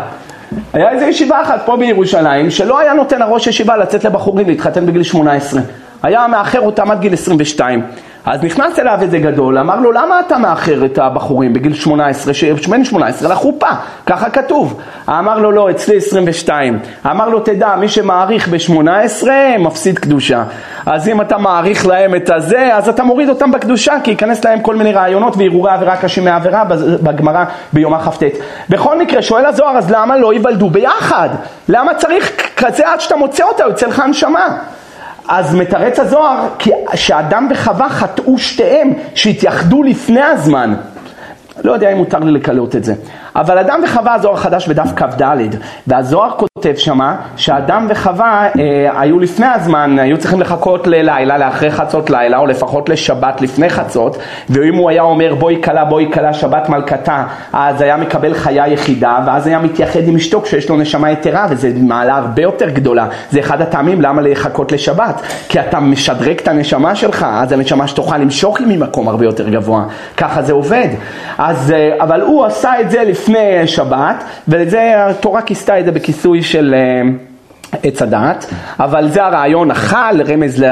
היה איזו ישיבה אחת פה בירושלים, שלא היה נותן הראש ישיבה לצאת לבחורים להתחתן בגיל 18. היה מאחר אותם עד גיל 22. אז נכנס אליו איזה גדול, אמר לו, למה אתה מאחר את הבחורים בגיל 18, בן 18 לחופה? ככה כתוב. אמר לו, לא, אצלי 22. אמר לו, תדע, מי שמעריך ב-18 מפסיד קדושה. אז אם אתה מעריך להם את הזה, אז אתה מוריד אותם בקדושה, כי ייכנס להם כל מיני רעיונות והרהורי עבירה קשים מעבירה בגמרא ביום הכ"ט. בכל מקרה, שואל הזוהר, אז למה לא ייוולדו ביחד? למה צריך כזה עד שאתה מוצא אותה, יוצא לך נשמה? אז מתרץ הזוהר כי שאדם וחווה חטאו שתיהם, שהתייחדו לפני הזמן. לא יודע אם מותר לי לקלות את זה. אבל אדם וחווה, הזוהר חדש בדף כ"ד, והזוהר כותב שמה שאדם וחווה אה, היו לפני הזמן, היו צריכים לחכות ללילה, לאחרי חצות לילה, או לפחות לשבת לפני חצות, ואם הוא היה אומר בואי כלה, בואי כלה, שבת מלכתה, אז היה מקבל חיה יחידה, ואז היה מתייחד עם אשתו כשיש לו נשמה יתרה, וזו מעלה הרבה יותר גדולה. זה אחד הטעמים למה לחכות לשבת, כי אתה משדרג את הנשמה שלך, אז הנשמה שתוכל למשוך היא ממקום הרבה יותר גבוה. ככה זה עובד. אז, אה, אבל הוא עשה את זה לפני... לפני שבת, וזה התורה כיסתה את זה בכיסוי של... עץ הדעת, אבל זה הרעיון החל, רמז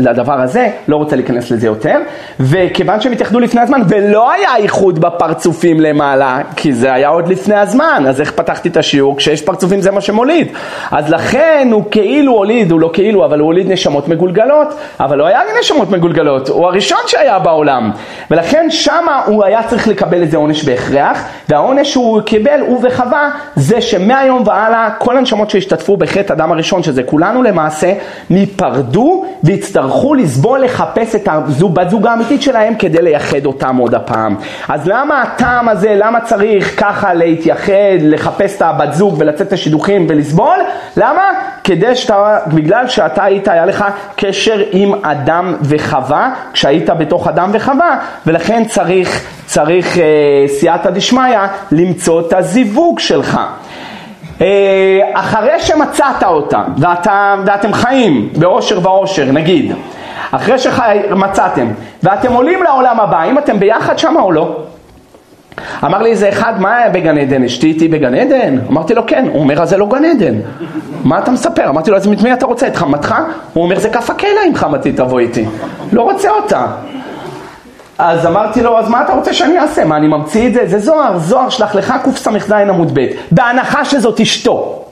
לדבר הזה, לא רוצה להיכנס לזה יותר, וכיוון שהם התייחדו לפני הזמן, ולא היה איחוד בפרצופים למעלה, כי זה היה עוד לפני הזמן, אז איך פתחתי את השיעור? כשיש פרצופים זה מה שמוליד. אז לכן הוא כאילו הוליד, הוא לא כאילו, אבל הוא הוליד נשמות מגולגלות, אבל לא היה נשמות מגולגלות, הוא הראשון שהיה בעולם, ולכן שמה הוא היה צריך לקבל איזה עונש בהכרח, והעונש שהוא קיבל, הוא וחווה, זה שמהיום והלאה כל הנשמות שהשתתפו בחטא אדם האדם הראשון, שזה כולנו למעשה, ניפרדו והצטרכו לסבול לחפש את הבת זוג האמיתית שלהם כדי לייחד אותם עוד הפעם. אז למה הטעם הזה, למה צריך ככה להתייחד, לחפש את הבת זוג ולצאת לשידוכים ולסבול? למה? כדי שאתה, בגלל שאתה היית, היה לך קשר עם אדם וחווה, כשהיית בתוך אדם וחווה, ולכן צריך, צריך אה, סייעתא דשמיא למצוא את הזיווג שלך. אה, אחרי שמצאת אותה ואתה, ואתם חיים באושר ואושר נגיד, אחרי שמצאתם ואתם עולים לעולם הבא, האם אתם ביחד שם או לא? אמר לי איזה אחד, מה היה בגן עדן? אשתי איתי בגן עדן? אמרתי לו כן, הוא אומר אז זה לא גן עדן מה אתה מספר? אמרתי לו אז את מי אתה רוצה? את חמתך? הוא אומר זה כף הקלע אם חמתי תבוא איתי לא רוצה אותה אז אמרתי לו, אז מה אתה רוצה שאני אעשה? מה, אני ממציא את זה? זה זוהר, זוהר שלח לך קס"ז עמוד ב', בהנחה שזאת אשתו.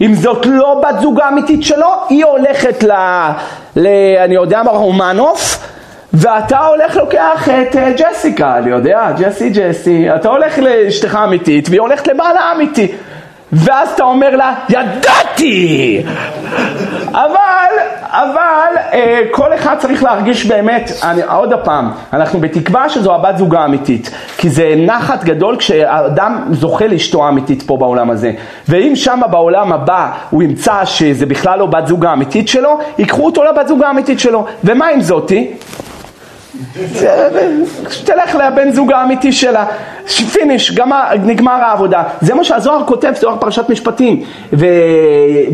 אם זאת לא בת זוג האמיתית שלו, היא הולכת ל... ל אני יודע מה, רומנוף, ואתה הולך לוקח את uh, ג'סיקה, אני יודע, ג'סי ג'סי, אתה הולך לאשתך האמיתית, והיא הולכת לבעלה האמיתי. ואז אתה אומר לה, ידעתי! אבל, אבל, אה, כל אחד צריך להרגיש באמת, אני, עוד פעם, אנחנו בתקווה שזו הבת זוגה האמיתית, כי זה נחת גדול כשאדם זוכה לאשתו האמיתית פה בעולם הזה. ואם שמה בעולם הבא הוא ימצא שזה בכלל לא בת זוג האמיתית שלו, ייקחו אותו לבת זוג האמיתית שלו. ומה עם זאתי? שתלך לבן זוג האמיתי שלה, פיניש, גמר, נגמר העבודה. זה מה שהזוהר כותב, זוהר פרשת משפטים. ו...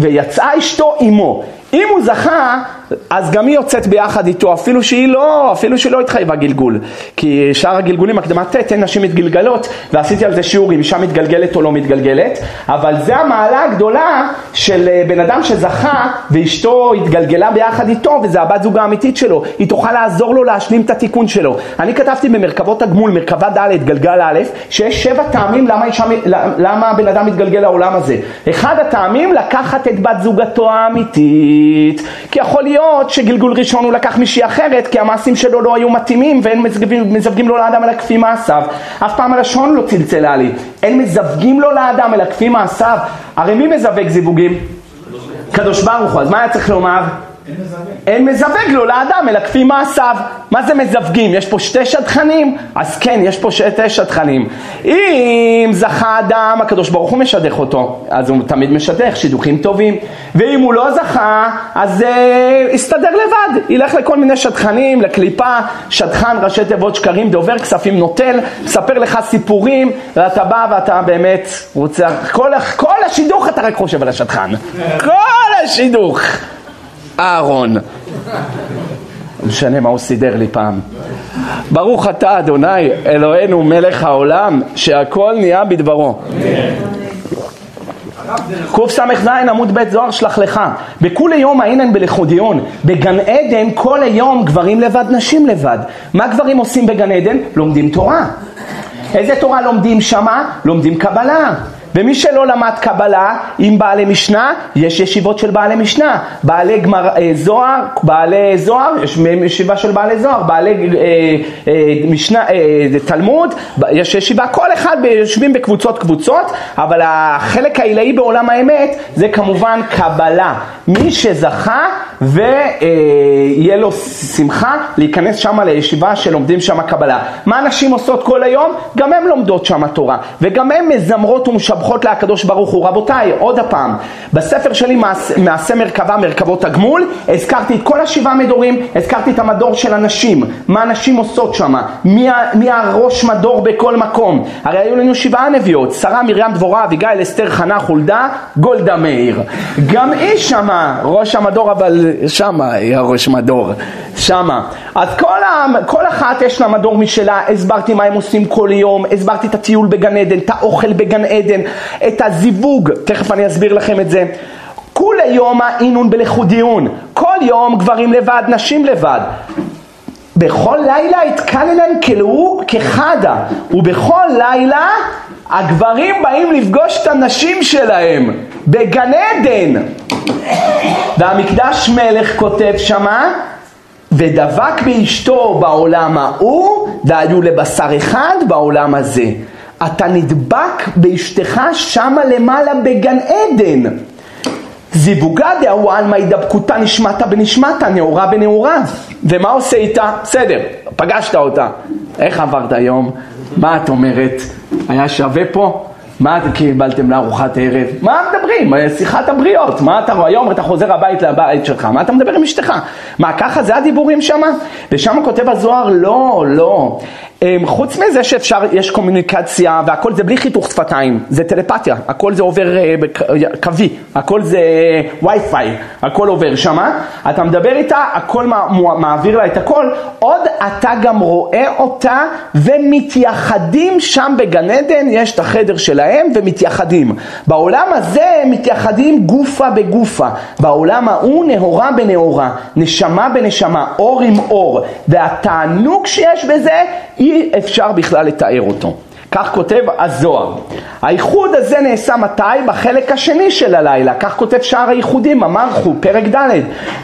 ויצאה אשתו עמו. אם הוא זכה, אז גם היא יוצאת ביחד איתו, אפילו שהיא לא, אפילו שהיא לא התחייבה גלגול. כי שאר הגלגולים, הקדמת ט', אין נשים מתגלגלות, ועשיתי על זה שיעור אם אישה מתגלגלת או לא מתגלגלת, אבל זה המעלה הגדולה של אה, בן אדם שזכה, ואשתו התגלגלה ביחד איתו, וזה הבת זוג האמיתית שלו. היא תוכל לעזור לו להשלים את התיקון שלו. אני כתבתי במרכבות הגמול, מרכבה ד', גלגל א', שיש שבע טעמים למה, אישה, למה הבן אדם מתגלגל לעולם הזה. אחד הטעמים, לקחת את בת זוגתו האמיתית. כי יכול להיות שגלגול ראשון הוא לקח מישהי אחרת, כי המעשים שלו לא היו מתאימים ואין מזווגים, מזווגים לו לאדם אלא כפי מעשיו. אף פעם הלשון לא צלצלה לי. אין מזווגים לו לאדם אלא כפי מעשיו. הרי מי מזווג זיווגים? קדוש ברוך הוא. אז מה היה צריך לומר? אין מזווג לו לאדם אלא כפי מעשיו. מה זה מזווגים? יש פה שתי שדכנים? אז כן, יש פה שתי שדכנים. אם זכה אדם, הקדוש ברוך הוא משדך אותו, אז הוא תמיד משדך, שידוכים טובים. ואם הוא לא זכה, אז אה, יסתדר לבד, ילך לכל מיני שדכנים, לקליפה, שדכן, ראשי תיבות שקרים, דובר כספים נוטל, מספר לך סיפורים, ואתה בא ואתה באמת רוצה, כל, כל השידוך אתה רק חושב על השדכן. כל השידוך. אהרון. משנה מה הוא סידר לי פעם. ברוך אתה אדוני אלוהינו מלך העולם שהכל נהיה בדברו. קס"ז עמוד ב' זוהר שלח לך בכולי יום האינן בלכודיון בגן עדן כל היום גברים לבד נשים לבד מה גברים עושים בגן עדן? לומדים תורה איזה תורה לומדים שמה? לומדים קבלה ומי שלא למד קבלה עם בעלי משנה, יש ישיבות של בעלי משנה. בעלי גמר, אה, זוהר, בעלי זוהר, יש ישיבה של בעלי זוהר, בעלי אה, אה, משנה, אה, תלמוד, יש ישיבה, כל אחד יושבים בקבוצות קבוצות, אבל החלק העילאי בעולם האמת זה כמובן קבלה. מי שזכה ויהיה לו שמחה להיכנס שם לישיבה שלומדים שם קבלה. מה נשים עושות כל היום? גם הן לומדות שם תורה, וגם הן מזמרות ומשבחות להקדוש ברוך הוא. רבותיי, עוד הפעם, בספר שלי מעשה מרכבה, מרכבות הגמול, הזכרתי את כל השבעה מדורים, הזכרתי את המדור של הנשים, מה הנשים עושות שם, מי, מי הראש מדור בכל מקום. הרי היו לנו שבעה נביאות, שרה, מרים, דבורה, אביגיל, אסתר, חנה, חולדה, גולדה מאיר. גם היא שמה, ראש המדור, אבל שמה היא הראש מדור, שמה. אז כל, ה, כל אחת יש לה מדור משלה, הסברתי מה הם עושים כל יום, הסברתי את הטיול בגן עדן, את האוכל בגן עדן, את הזיווג, תכף אני אסביר לכם את זה. כולי יום האינון בלכודיון, כל יום גברים לבד, נשים לבד. בכל לילה התקללן כלאו כחדה, ובכל לילה הגברים באים לפגוש את הנשים שלהם בגן עדן. והמקדש מלך כותב שמה, ודבק באשתו בעולם ההוא, והיו לבשר אחד בעולם הזה. אתה נדבק באשתך שמה למעלה בגן עדן. זיווגה דהוא עלמא הידבקותה נשמתה בנשמתה, נאורה בנאורה. ומה עושה איתה? בסדר, פגשת אותה. איך עברת היום? מה את אומרת? היה שווה פה? מה קיבלתם לארוחת ערב? מה מדברים? שיחת הבריות. מה אתה רואה? היום אתה חוזר הבית לבית שלך, מה אתה מדבר עם אשתך? מה, ככה זה הדיבורים שם? ושם כותב הזוהר, לא, לא. אמ, חוץ מזה שאפשר, יש קומוניקציה והכל זה בלי חיתוך שפתיים, זה טלפתיה, הכל זה עובר אה, קווי, הכל זה וי-פיי, הכל עובר שמה, אתה מדבר איתה, הכל מעביר לה את הכל, עוד אתה גם רואה אותה ומתייחדים שם בגן עדן, יש את החדר שלהם ומתייחדים. בעולם הזה מתייחדים גופה בגופה, בעולם ההוא נהורה בנהורה, נשמה בנשמה, אור עם אור, והתענוג שיש בזה אי אפשר בכלל לתאר אותו. כך כותב הזוהר. האיחוד הזה נעשה מתי? בחלק השני של הלילה. כך כותב שאר האיחודים, המרחו, פרק ד'.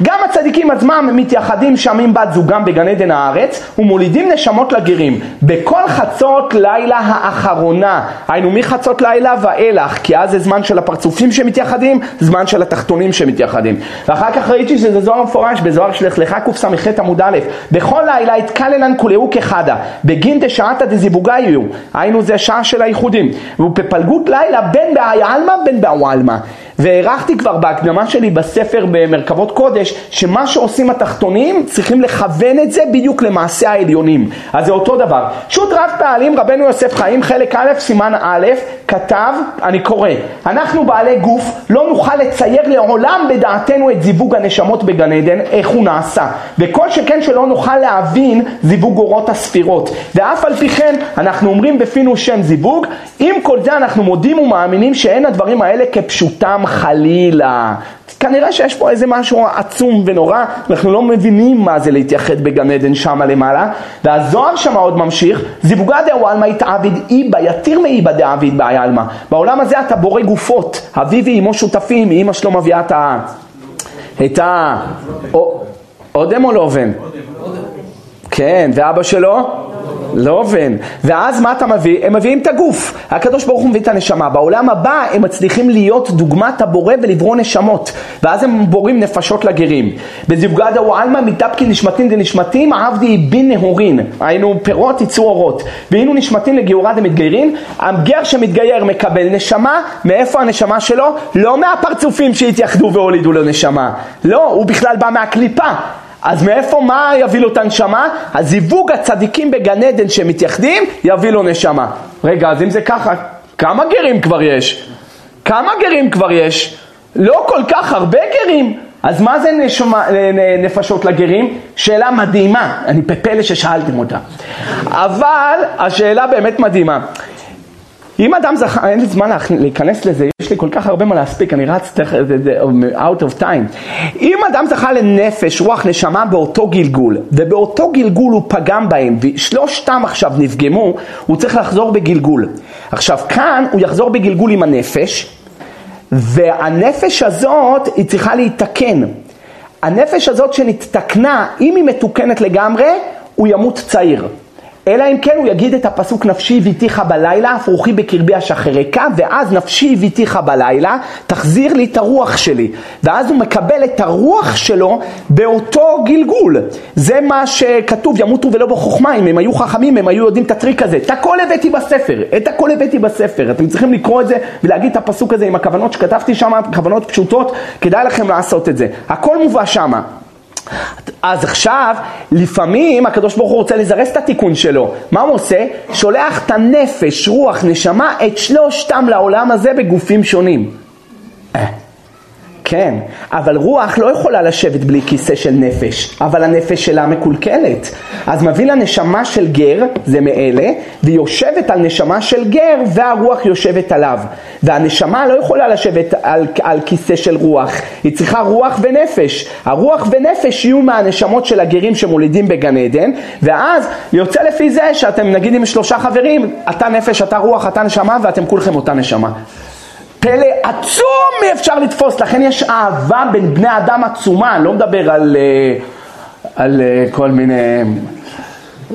גם הצדיקים עצמם מתייחדים שם עם בת זוגם בגן עדן הארץ ומולידים נשמות לגרים. בכל חצות לילה האחרונה, היינו מחצות לילה ואילך, כי אז זה זמן של הפרצופים שמתייחדים, זמן של התחתונים שמתייחדים. ואחר כך ראיתי שזה זוהר מפורש בזוהר שלך לך קס"ח עמוד א', בכל לילה התקללן כולהו כחדה, בגין דשעתא דזיבוגיו, היינו זה שעה של האיחודים, והוא בפלגות לילה בין בהאי עלמא בין בהוואלמא. והערכתי כבר בהקדמה שלי בספר במרכבות קודש, שמה שעושים התחתונים צריכים לכוון את זה בדיוק למעשה העליונים. אז זה אותו דבר. שו"ת רב פעלים רבנו יוסף חיים חלק א' סימן א' כתב, אני קורא, אנחנו בעלי גוף לא נוכל לצייר לעולם בדעתנו את זיווג הנשמות בגן עדן, איך הוא נעשה, וכל שכן שלא נוכל להבין זיווג אורות הספירות, ואף על פי כן אנחנו אומרים בפינו שם זיווג, עם כל זה אנחנו מודים ומאמינים שאין הדברים האלה כפשוטם חלילה. כנראה שיש פה איזה משהו עצום ונורא, אנחנו לא מבינים מה זה להתייחד בגן עדן שמה למעלה, והזוהר שמה עוד ממשיך, זיווגה דאוולמא יתעביד איבא, יתיר מאיבא דעביד בעלמא. בעולם הזה אתה בורא גופות, אבי ואימו שותפים, אימא שלו מביאה את ה... את ה... אודם או לא אובן? כן, ואבא שלו? לא אובן. ואז מה אתה מביא? הם מביאים את הגוף. הקדוש ברוך הוא מביא את הנשמה. בעולם הבא הם מצליחים להיות דוגמת הבורא ולברוא נשמות. ואז הם בורים נפשות לגרים. בזיוגדא ועלמא מתאפקין נשמתין דנשמתים עבדי בין נהורין. היינו פירות יצאו אורות. והיינו נשמתין לגאורה דמתגיירין. הגר שמתגייר מקבל נשמה. מאיפה הנשמה שלו? לא מהפרצופים שהתייחדו והולידו לו נשמה. לא, הוא בכלל בא מהקליפה. אז מאיפה, מה יביא לו את הנשמה? הזיווג הצדיקים בגן עדן שמתייחדים, יביא לו נשמה. רגע, אז אם זה ככה, כמה גרים כבר יש? כמה גרים כבר יש? לא כל כך הרבה גרים. אז מה זה נשמה, נפשות לגרים? שאלה מדהימה, אני בפלא ששאלתם אותה. אבל השאלה באמת מדהימה. אם אדם זכה, אין לי זמן להיכנס לזה, יש לי כל כך הרבה מה להספיק, אני רץ out of time. אם אדם זכה לנפש, רוח, נשמה באותו גלגול, ובאותו גלגול הוא פגם בהם, ושלושתם עכשיו נפגמו, הוא צריך לחזור בגלגול. עכשיו כאן הוא יחזור בגלגול עם הנפש, והנפש הזאת היא צריכה להתקן. הנפש הזאת שנתתקנה, אם היא מתוקנת לגמרי, הוא ימות צעיר. אלא אם כן הוא יגיד את הפסוק נפשי הביתיך בלילה, אף רוחי בקרבי השחרקה, ואז נפשי הביתיך בלילה, תחזיר לי את הרוח שלי. ואז הוא מקבל את הרוח שלו באותו גלגול. זה מה שכתוב, ימותו ולא בחוכמה, אם הם היו חכמים הם היו יודעים את הטריק הזה. את הכל הבאתי בספר, את הכל הבאתי בספר. אתם צריכים לקרוא את זה ולהגיד את הפסוק הזה עם הכוונות שכתבתי שם, כוונות פשוטות, כדאי לכם לעשות את זה. הכל מובא שמה. אז עכשיו, לפעמים הקדוש ברוך הוא רוצה לזרז את התיקון שלו. מה הוא עושה? שולח את הנפש, רוח, נשמה, את שלושתם לעולם הזה בגופים שונים. כן, אבל רוח לא יכולה לשבת בלי כיסא של נפש, אבל הנפש שלה מקולקלת. אז מביא לה נשמה של גר, זה מאלה, והיא יושבת על נשמה של גר, והרוח יושבת עליו. והנשמה לא יכולה לשבת על, על כיסא של רוח, היא צריכה רוח ונפש. הרוח ונפש יהיו מהנשמות של הגרים שמולידים בגן עדן, ואז יוצא לפי זה שאתם נגיד עם שלושה חברים, אתה נפש, אתה רוח, אתה נשמה, ואתם כולכם אותה נשמה. פלא עצום אפשר לתפוס, לכן יש אהבה בין בני אדם עצומה, אני לא מדבר על, אה, על אה, כל מיני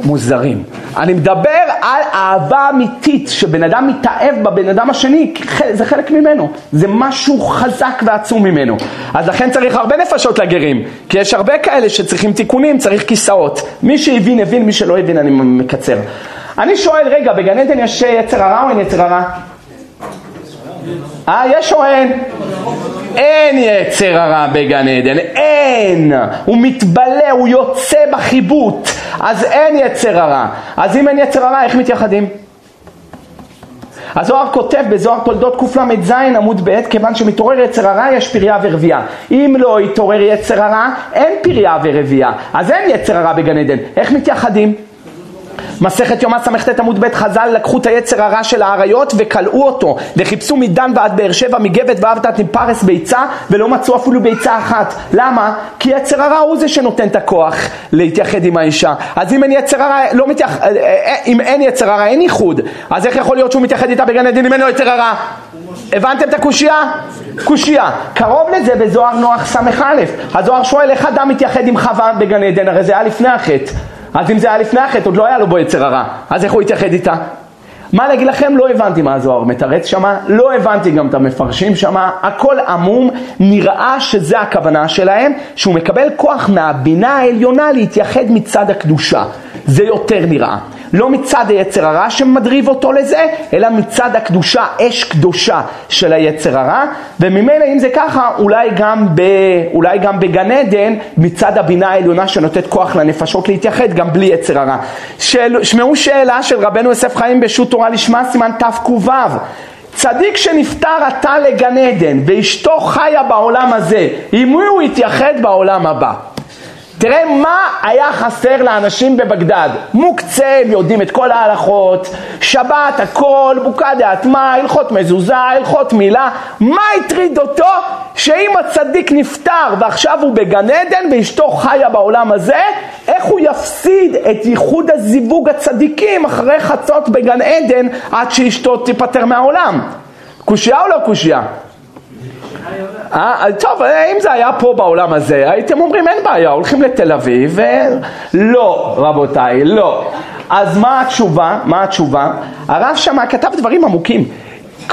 מוזרים. אני מדבר על אהבה אמיתית, שבן אדם מתאהב בבן אדם השני, זה חלק ממנו, זה משהו חזק ועצום ממנו. אז לכן צריך הרבה נפשות לגרים, כי יש הרבה כאלה שצריכים תיקונים, צריך כיסאות. מי שהבין הבין, מי שלא הבין אני מקצר. אני שואל, רגע, בגן עדן יש יצר הרע או אין יצר הרע? אה, יש או אין? אין יצר הרע בגן עדן, אין הוא מתבלה, הוא יוצא בחיבוט, אז אין יצר הרע. אז אם אין יצר הרע, איך מתייחדים? הזוהר כותב בזוהר תולדות קל"ז עמוד ב' כיוון שמתעורר יצר הרע יש פריה ורבייה אם לא יתעורר יצר הרע אין פריה ורבייה אז אין יצר הרע בגן עדן איך מתייחדים? מסכת יומא סט עמוד ב' חז"ל לקחו את היצר הרע של האריות וכלאו אותו וחיפשו מדן ועד באר שבע מגבת ועבדת עם פרס ביצה ולא מצאו אפילו ביצה אחת למה? כי יצר הרע הוא זה שנותן את הכוח להתייחד עם האישה אז אם אין יצר הרע, לא מתייח... אה, אה, אם אין יצר הרע אין איחוד אז איך יכול להיות שהוא מתייחד איתה בגן עדין אם אין לו יצר הרע? הבנתם את הקושייה? קושייה. קרוב לזה בזוהר נוח ס"א. הזוהר שואל איך אדם מתייחד עם חווה בגן עדן, הרי זה היה לפני החטא. אז אם זה היה לפני החטא, עוד לא היה לו בו יצר הרע, אז איך הוא התייחד איתה? מה להגיד לכם? לא הבנתי מה הזוהר מתרץ שמה, לא הבנתי גם את המפרשים שמה, הכל עמום, נראה שזה הכוונה שלהם, שהוא מקבל כוח מהבינה העליונה להתייחד מצד הקדושה. זה יותר נראה. לא מצד היצר הרע שמדריב אותו לזה, אלא מצד הקדושה, אש קדושה של היצר הרע, וממילא אם זה ככה, אולי גם, ב, אולי גם בגן עדן, מצד הבינה העליונה שנותנת כוח לנפשות להתייחד, גם בלי יצר הרע. שמעו שאלה של רבנו יוסף חיים בשו"ת תורה לשמה, סימן תק"ו. צדיק שנפטר עתה לגן עדן ואשתו חיה בעולם הזה, עם מי הוא יתייחד בעולם הבא? תראה מה היה חסר לאנשים בבגדד. מוקצה, הם יודעים את כל ההלכות, שבת, הכל, בוקה דעתמה, הלכות מזוזה, הלכות מילה. מה הטריד אותו? שאם הצדיק נפטר ועכשיו הוא בגן עדן ואשתו חיה בעולם הזה, איך הוא יפסיד את ייחוד הזיווג הצדיקים אחרי חצות בגן עדן עד שאשתו תיפטר מהעולם? קושייה או לא קושייה? אה, טוב, אם זה היה פה בעולם הזה, הייתם אומרים אין בעיה, הולכים לתל אביב. לא, רבותיי, לא. אז מה התשובה? מה התשובה? הרב שמה כתב דברים עמוקים.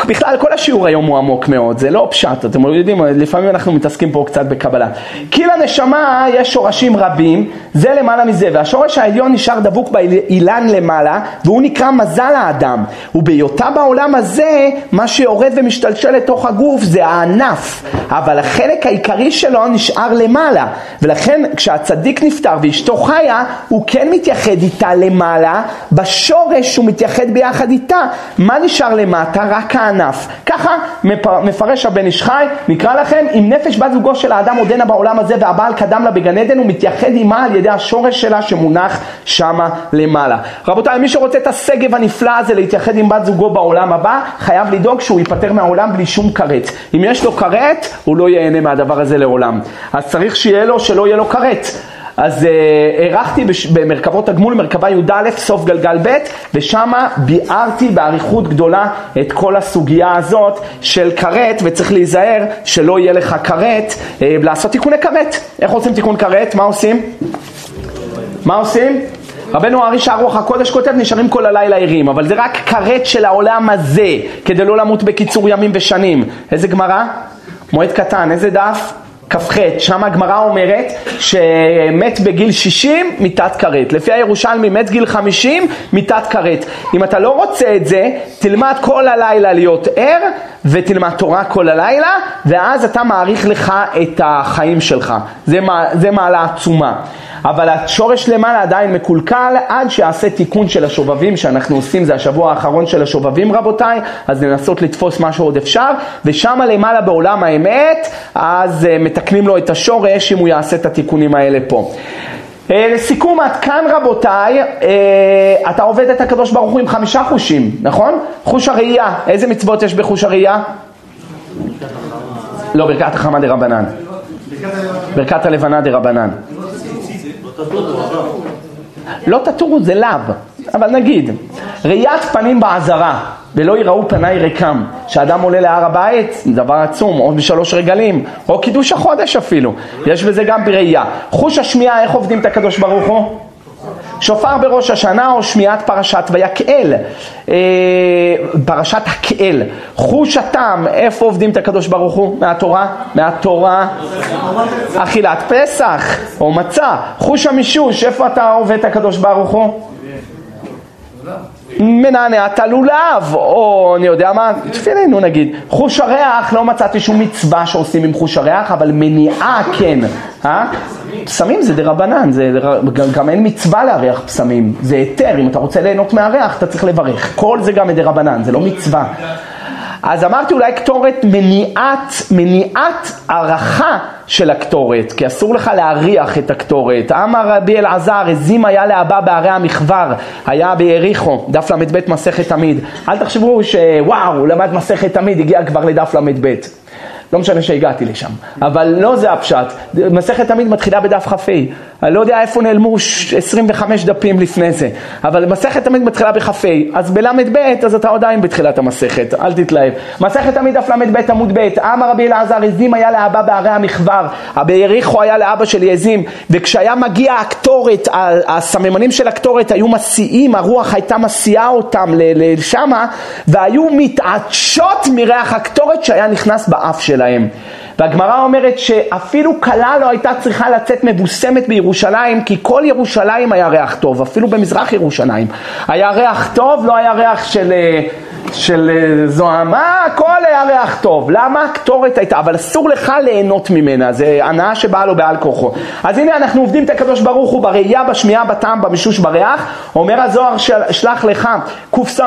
בכלל כל השיעור היום הוא עמוק מאוד, זה לא פשט, אתם יודעים, לפעמים אנחנו מתעסקים פה קצת בקבלה. כי לנשמה יש שורשים רבים, זה למעלה מזה, והשורש העליון נשאר דבוק באילן למעלה, והוא נקרא מזל האדם. ובהיותה בעולם הזה, מה שיורד ומשתלשל לתוך הגוף זה הענף, אבל החלק העיקרי שלו נשאר למעלה. ולכן כשהצדיק נפטר ואשתו חיה, הוא כן מתייחד איתה למעלה, בשורש הוא מתייחד ביחד איתה. מה נשאר למטה? רק הענף. ככה מפרש הבן איש חי, נקרא לכם, אם נפש בת זוגו של האדם עודנה בעולם הזה והבעל קדם לה בגן עדן, הוא מתייחד עימה על ידי השורש שלה שמונח שמה למעלה. רבותיי, מי שרוצה את השגב הנפלא הזה להתייחד עם בת זוגו בעולם הבא, חייב לדאוג שהוא ייפטר מהעולם בלי שום כרת. אם יש לו כרת, הוא לא ייהנה מהדבר הזה לעולם. אז צריך שיהיה לו, שלא יהיה לו כרת. אז הארכתי uh, במרכבות הגמול, מרכבה י"א, סוף גלגל ב', ושמה ביארתי באריכות גדולה את כל הסוגיה הזאת של כרת, וצריך להיזהר שלא יהיה לך כרת, uh, לעשות תיקוני כרת. איך עושים תיקון כרת? מה עושים? מה עושים? רבנו הארי שערוך הקודש כותב נשארים כל הלילה ערים, אבל זה רק כרת של העולם הזה, כדי לא למות בקיצור ימים ושנים. איזה גמרא? מועד קטן, איזה דף? כ"ח, שם הגמרא אומרת שמת בגיל 60 מיתת כרת. לפי הירושלמי מת גיל 50 מיתת כרת. אם אתה לא רוצה את זה, תלמד כל הלילה להיות ער ותלמד תורה כל הלילה ואז אתה מעריך לך את החיים שלך. זה, זה מעלה עצומה. אבל השורש למעלה עדיין מקולקל עד שיעשה תיקון של השובבים שאנחנו עושים, זה השבוע האחרון של השובבים רבותיי, אז לנסות לתפוס מה שעוד אפשר, ושם למעלה בעולם האמת, אז uh, מתקנים לו את השורש אם הוא יעשה את התיקונים האלה פה. Uh, לסיכום, עד כאן רבותיי, uh, אתה עובד את הקדוש ברוך הוא עם חמישה חושים, נכון? חוש הראייה, איזה מצוות יש בחוש הראייה? לא, ברכת החמה דה רבנן. ברכת הלבנה דה רבנן. לא תטורו זה לאו, אבל נגיד, ראיית פנים בעזרה ולא יראו פניי ריקם, שאדם עולה להר הבית, דבר עצום, או בשלוש רגלים, או קידוש החודש אפילו, יש בזה גם בראייה. חוש השמיעה, איך עובדים את הקדוש ברוך הוא? שופר בראש השנה או שמיעת פרשת ויקהל, אה, פרשת הקהל, חוש הטעם, איפה עובדים את הקדוש ברוך הוא? מהתורה? מהתורה, אכילת פסח או מצה, חוש המישוש, איפה אתה עובד את הקדוש ברוך הוא? מנענע את הלולב, או אני יודע מה, תפילנו נגיד. חוש הריח, לא מצאתי שום מצווה שעושים עם חוש הריח, אבל מניעה כן. אה? פסמים זה דרבנן, זה, גם אין מצווה להריח פסמים, זה היתר, אם אתה רוצה ליהנות מהריח אתה צריך לברך. כל זה גם מדרבנן, זה לא מצווה. אז אמרתי אולי קטורת מניעת, מניעת הערכה של הקטורת, כי אסור לך להריח את הקטורת. אמר רבי אלעזר, עזים היה לאבא בערי המחבר, היה ביריחו, דף ל"ב מסכת תמיד. אל תחשבו שוואו, הוא למד מסכת תמיד, הגיע כבר לדף ל"ב. לא משנה שהגעתי לשם, אבל לא זה הפשט, מסכת תמיד מתחילה בדף כ"ה, אני לא יודע איפה נעלמו 25 דפים לפני זה, אבל מסכת תמיד מתחילה בכ"ה, אז בל"ב אז אתה עדיין בתחילת המסכת, אל תתלהב. מסכת תמיד דף ל"ב עמוד ב', אמר רבי אלעזר, עזים היה לאבא בערי המחבר, ביריחו היה לאבא שלי עזים, וכשהיה מגיע הקטורת, הסממנים של הקטורת היו מסיעים, הרוח הייתה מסיעה אותם לשמה, והיו מתעדשות מריח הקטורת שהיה נכנס באף שלהם. שלהם. והגמרא אומרת שאפילו כלה לא הייתה צריכה לצאת מבוסמת בירושלים, כי כל ירושלים היה ריח טוב, אפילו במזרח ירושלים. היה ריח טוב, לא היה ריח של... של אה, זוהמה, הכל היה ריח טוב. למה? קטורת הייתה, אבל אסור לך ליהנות ממנה, זה הנאה שבאה לו בעל כוחו. אז הנה אנחנו עובדים את הקדוש ברוך הוא בראייה, בשמיעה, בטעם, במישוש, בריח. אומר הזוהר של, שלח לך קס"ה,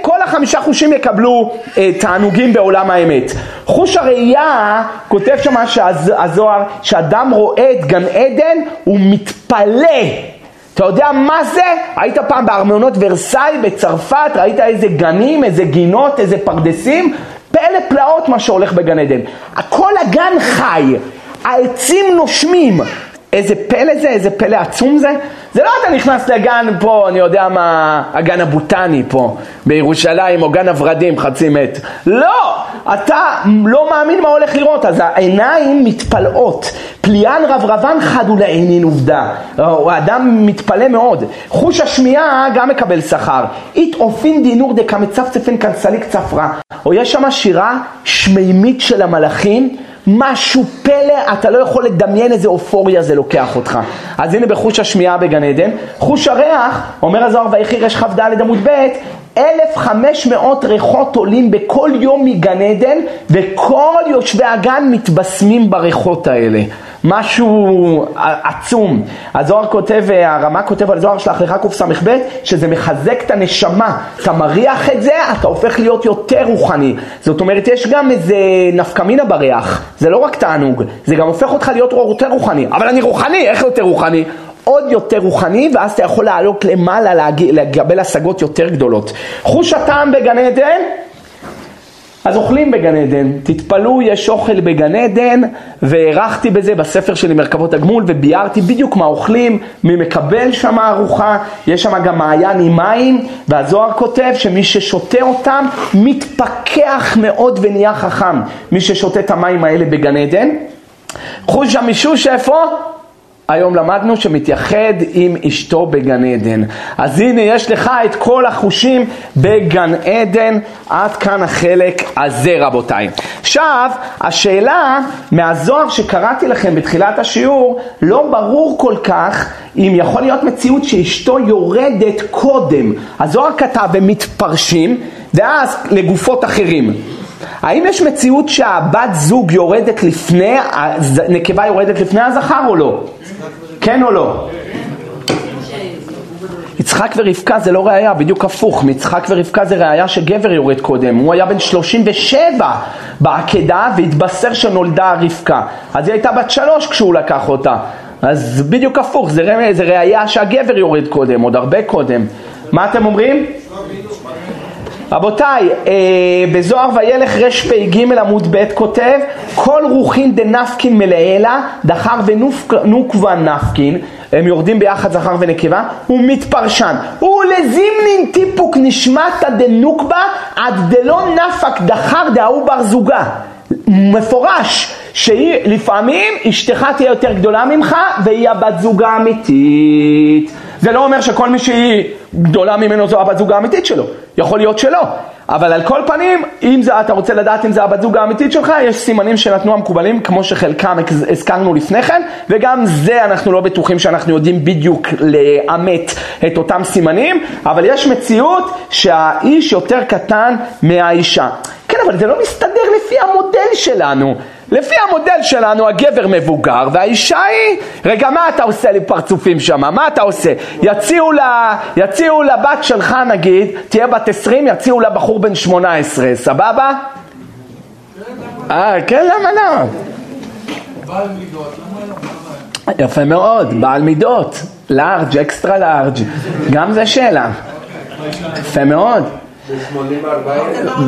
כל החמישה חושים יקבלו אה, תענוגים בעולם האמת. חוש הראייה, כותב שם שהזוהר, שאדם רואה את גן עדן, הוא מתפלא. אתה יודע מה זה? היית פעם בארמונות ורסאי בצרפת, ראית איזה גנים, איזה גינות, איזה פרדסים? פלא פלאות מה שהולך בגן עדן. כל הגן חי, העצים נושמים. איזה פלא זה, איזה פלא עצום זה. זה לא אתה נכנס לגן פה, אני יודע מה, הגן הבוטני פה בירושלים, או גן הורדים חצי מת. לא! אתה לא מאמין מה הולך לראות, אז העיניים מתפלאות. פליאן רברבן חד הוא לעינין עובדה. האדם מתפלא מאוד. חוש השמיעה גם מקבל שכר. אית אופין דינור דקה מצפצפן כנסליק צפרה. או יש שם שירה שמימית של המלאכים. משהו פלא, אתה לא יכול לדמיין איזה אופוריה זה לוקח אותך. אז הנה בחוש השמיעה בגן עדן. חוש הריח, אומר הזוהר ויחי רש כ"ד עמוד ב', 1,500 ריחות עולים בכל יום מגן עדן, וכל יושבי הגן מתבשמים בריחות האלה. משהו עצום. הזוהר כותב, הרמה כותב על זוהר לך קס"ב, שזה מחזק את הנשמה. אתה מריח את זה, אתה הופך להיות יותר רוחני. זאת אומרת, יש גם איזה נפקמינה בריח. זה לא רק תענוג, זה גם הופך אותך להיות יותר רוחני. אבל אני רוחני, איך יותר רוחני? עוד יותר רוחני, ואז אתה יכול לעלות למעלה, לקבל השגות יותר גדולות. חוש הטעם בגן עדן, אז אוכלים בגן עדן, תתפלאו, יש אוכל בגן עדן, והערכתי בזה בספר שלי מרכבות הגמול, וביארתי בדיוק מה אוכלים, מי מקבל שם ארוחה, יש שם גם מעיין עם מים, והזוהר כותב שמי ששותה אותם מתפכח מאוד ונהיה חכם, מי ששותה את המים האלה בגן עדן. חוש המישוש איפה? היום למדנו שמתייחד עם אשתו בגן עדן. אז הנה יש לך את כל החושים בגן עדן, עד כאן החלק הזה רבותיי. עכשיו, השאלה מהזוהר שקראתי לכם בתחילת השיעור, לא ברור כל כך אם יכול להיות מציאות שאשתו יורדת קודם. הזוהר כתב ומתפרשים, ואז לגופות אחרים. האם יש מציאות שהבת זוג יורדת לפני, נקבה יורדת לפני הזכר או לא? כן או לא? יצחק ורבקה זה לא ראייה, בדיוק הפוך, מיצחק ורבקה זה ראייה שגבר יורד קודם, הוא היה בן 37 בעקדה והתבשר שנולדה רבקה, אז היא הייתה בת שלוש כשהוא לקח אותה, אז בדיוק הפוך, זה, ראייה שהגבר יורד קודם, עוד הרבה קודם, מה אתם אומרים? רבותיי, אה, בזוהר וילך רפ"ג עמוד ב' כותב כל רוחין דנפקין מלעילה דחר ונוקבה נפקין הם יורדים ביחד זכר ונקבה, הוא מתפרשן. ולזימנין טיפוק נשמטה דנוקבה עד דלא נפק דחר דהוא בר זוגה. מפורש שהיא לפעמים אשתך תהיה יותר גדולה ממך והיא הבת זוגה האמיתית. זה לא אומר שכל מי שהיא גדולה ממנו זו הבת זוג האמיתית שלו, יכול להיות שלא. אבל על כל פנים, אם זה, אתה רוצה לדעת אם זה הבת זוג האמיתית שלך, יש סימנים שנתנו המקובלים, כמו שחלקם הזכרנו לפני כן, וגם זה אנחנו לא בטוחים שאנחנו יודעים בדיוק לאמת את אותם סימנים, אבל יש מציאות שהאיש יותר קטן מהאישה. כן, אבל זה לא מסתדר לפי המודל שלנו. לפי המודל שלנו הגבר מבוגר והאישה היא, רגע מה אתה עושה לי פרצופים שם? מה אתה עושה? יציעו, לה, יציעו לבת שלך נגיד, תהיה בת 20, יציעו לה בחור בן 18, סבבה? אה, כן, למה לא? בעל מידות, למה לא? יפה מאוד, בעל מידות, לארג', אקסטרה לארג', גם זה שאלה. יפה מאוד.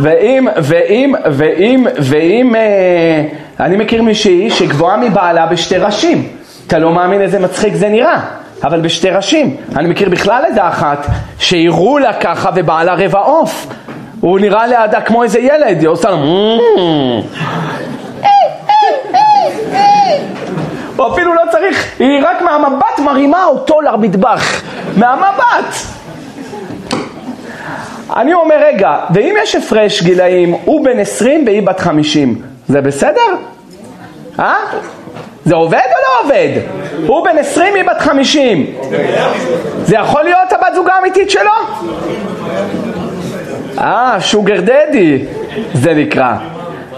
ואם, ואם, ואם, ואם, אה, אני מכיר מישהי שגבוהה מבעלה בשתי ראשים. אתה לא מאמין איזה מצחיק זה נראה, אבל בשתי ראשים. אני מכיר בכלל איזה אחת שהראו לה ככה ובעלה רבע עוף. הוא נראה לידה כמו איזה ילד, היא עושה לו... הוא אפילו לא צריך, היא רק מהמבט מרימה אותו למטבח. מהמבט. אני אומר, רגע, ואם יש הפרש גילאים, הוא בן 20 והיא בת 50, זה בסדר? אה? זה עובד או לא עובד? הוא בן 20, היא בת 50. זה יכול להיות הבת זוגה האמיתית שלו? אה, שוגר דדי, זה נקרא.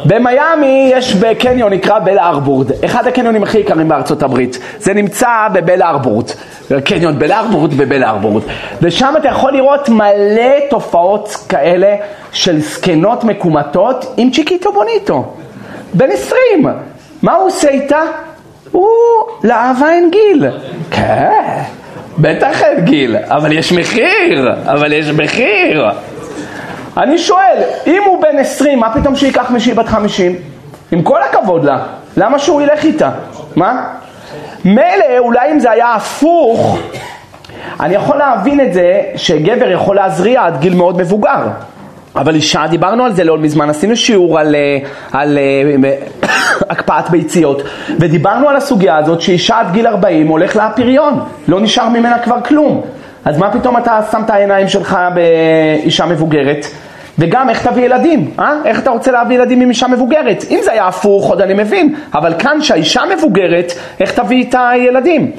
במיאמי יש בקניון נקרא בל ארבורד, אחד הקניונים הכי יקרים בארצות הברית. זה נמצא בבל ארבורד, קניון בל ארבורד ובל ארבורד. ושם אתה יכול לראות מלא תופעות כאלה של זקנות מקומטות עם צ'יקיטו בוניטו. בן עשרים. מה הוא עושה איתה? הוא לאהבה אין גיל. כן, בטח אין גיל, אבל יש מחיר, אבל יש מחיר. אני שואל, אם הוא בן 20, מה פתאום שייקח מישהי בת 50? עם כל הכבוד לה, למה שהוא ילך איתה? מה? מילא, אולי אם זה היה הפוך, אני יכול להבין את זה שגבר יכול להזריע עד גיל מאוד מבוגר. אבל אישה, דיברנו על זה לא מזמן, עשינו שיעור על, אה, על, על אה, הקפאת ביציות, ודיברנו על הסוגיה הזאת שאישה עד גיל 40 הולך לפריון, לא נשאר ממנה כבר כלום. אז מה פתאום אתה שם את העיניים שלך באישה מבוגרת? וגם איך תביא ילדים, אה? איך אתה רוצה להביא ילדים עם אישה מבוגרת? אם זה היה הפוך עוד אני מבין, אבל כאן שהאישה מבוגרת, איך תביא איתה ילדים?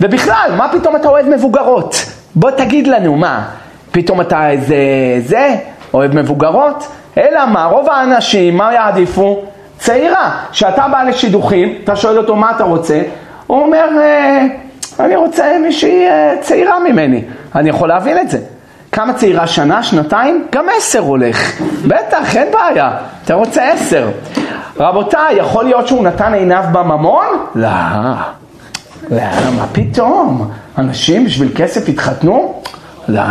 ובכלל, מה פתאום אתה אוהב מבוגרות? בוא תגיד לנו, מה? פתאום אתה איזה זה? אוהב מבוגרות? אלא מה? רוב האנשים, מה יעדיפו? צעירה. כשאתה בא לשידוכים, אתה שואל אותו מה אתה רוצה? הוא אומר, אה, אני רוצה מישהי אה, צעירה ממני. אני יכול להבין את זה. כמה צעירה? שנה? שנתיים? גם עשר הולך. בטח, אין בעיה. אתה רוצה עשר. רבותיי, יכול להיות שהוא נתן עיניו בממון? לא. לא, מה פתאום? אנשים בשביל כסף התחתנו? לא.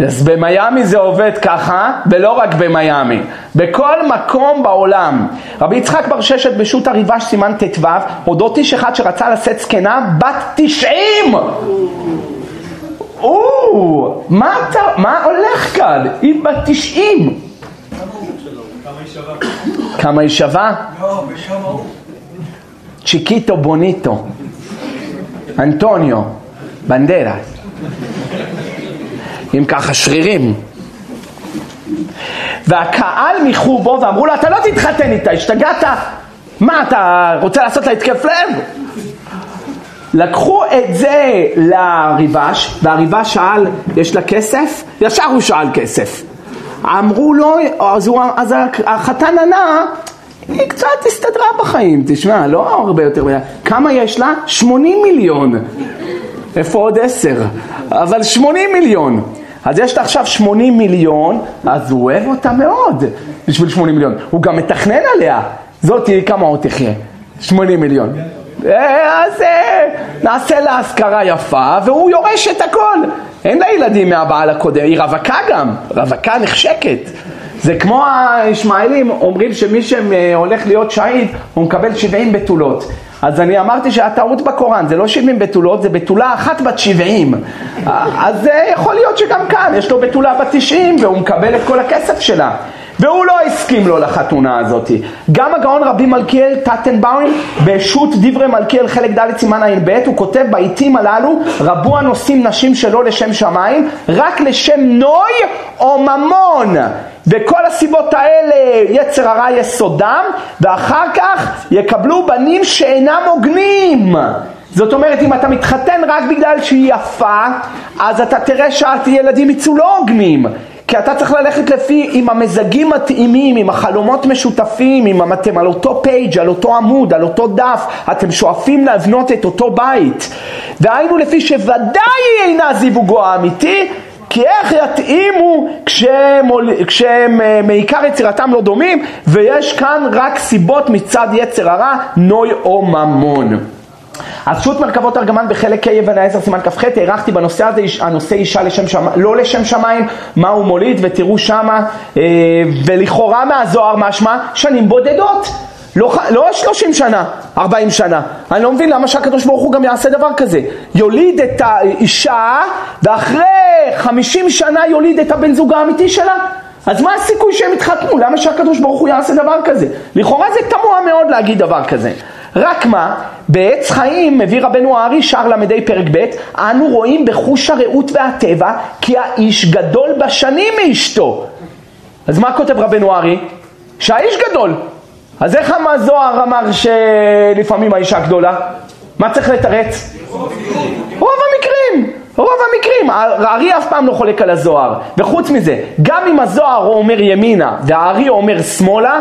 אז במיאמי זה עובד ככה, ולא רק במיאמי, בכל מקום בעולם. רבי יצחק בר ששת בשו"ת הריבש סימן ט"ו, אודות איש אחד שרצה לשאת זקנה בת תשעים! או, מה אתה, מה הולך כאן? היא בת תשעים. כמה היא שווה? צ'יקיטו בוניטו, אנטוניו, בנדרס. עם ככה שרירים. והקהל מיחו בו ואמרו לו, אתה לא תתחתן איתה, השתגעת? מה, אתה רוצה לעשות לה התקף לב? לקחו את זה לריבש, והריבש שאל, יש לה כסף? ישר הוא שאל כסף. אמרו לו, אז, הוא, אז החתן ענה, היא קצת הסתדרה בחיים, תשמע, לא הרבה יותר מדי. כמה יש לה? 80 מיליון. איפה עוד עשר? אבל 80 מיליון. אז יש לה עכשיו 80 מיליון, אז הוא אוהב אותה מאוד בשביל 80 מיליון. הוא גם מתכנן עליה. זאתי, כמה עוד תחיה? 80 מיליון. אה, אז אה, נעשה לה השכרה יפה והוא יורש את הכל. אין לה ילדים מהבעל הקודם, היא רווקה גם, רווקה נחשקת. זה כמו הישמעאלים אומרים שמי שהולך להיות שהיד הוא מקבל 70 בתולות. אז אני אמרתי שהטעות בקוראן זה לא 70 בתולות, זה בתולה אחת בת 70. אז זה יכול להיות שגם כאן יש לו בתולה בת 90 והוא מקבל את כל הכסף שלה. והוא לא הסכים לו לחתונה הזאת. גם הגאון רבי מלכיאל טטנבאום בשו"ת דברי מלכיאל חלק ד' סימן ע"ב הוא כותב בעיתים הללו רבו הנושאים נשים שלא לשם שמיים רק לשם נוי או ממון וכל הסיבות האלה, יצר הרע יסודם, ואחר כך יקבלו בנים שאינם הוגנים. זאת אומרת, אם אתה מתחתן רק בגלל שהיא יפה, אז אתה תראה שהילדים יצאו לא הוגנים. כי אתה צריך ללכת לפי, עם המזגים מתאימים, עם החלומות משותפים, אם אתם על אותו פייג', על אותו עמוד, על אותו דף, אתם שואפים לבנות את אותו בית. והיינו לפי שוודאי היא אינה זיווגו האמיתי, כי איך יתאימו כשהם, כשהם אה, מעיקר יצירתם לא דומים, ויש כאן רק סיבות מצד יצר הרע, נוי או ממון. אז שו"ת מרכבות ארגמן בחלק ה' אבן העשר סימן כ"ח, הארכתי בנושא הזה, הנושא אישה לשם שמיים, לא לשם שמיים, מה הוא מוליד, ותראו שמה, אה, ולכאורה מהזוהר משמע שנים בודדות. לא, לא 30 שנה, 40 שנה. אני לא מבין למה שהקדוש ברוך הוא גם יעשה דבר כזה. יוליד את האישה, ואחרי 50 שנה יוליד את הבן זוג האמיתי שלה. אז מה הסיכוי שהם יתחתנו? למה שהקדוש ברוך הוא יעשה דבר כזה? לכאורה זה תמוה מאוד להגיד דבר כזה. רק מה, בעץ חיים מביא רבנו הארי שער ל"ה פרק ב', אנו רואים בחוש הרעות והטבע כי האיש גדול בשנים מאשתו. אז מה כותב רבנו הארי? שהאיש גדול. אז איך המזוהר אמר שלפעמים האישה גדולה? מה צריך לתרץ? רוב המקרים. רוב המקרים, הארי אף פעם לא חולק על הזוהר, וחוץ מזה, גם אם הזוהר אומר ימינה והארי אומר שמאלה,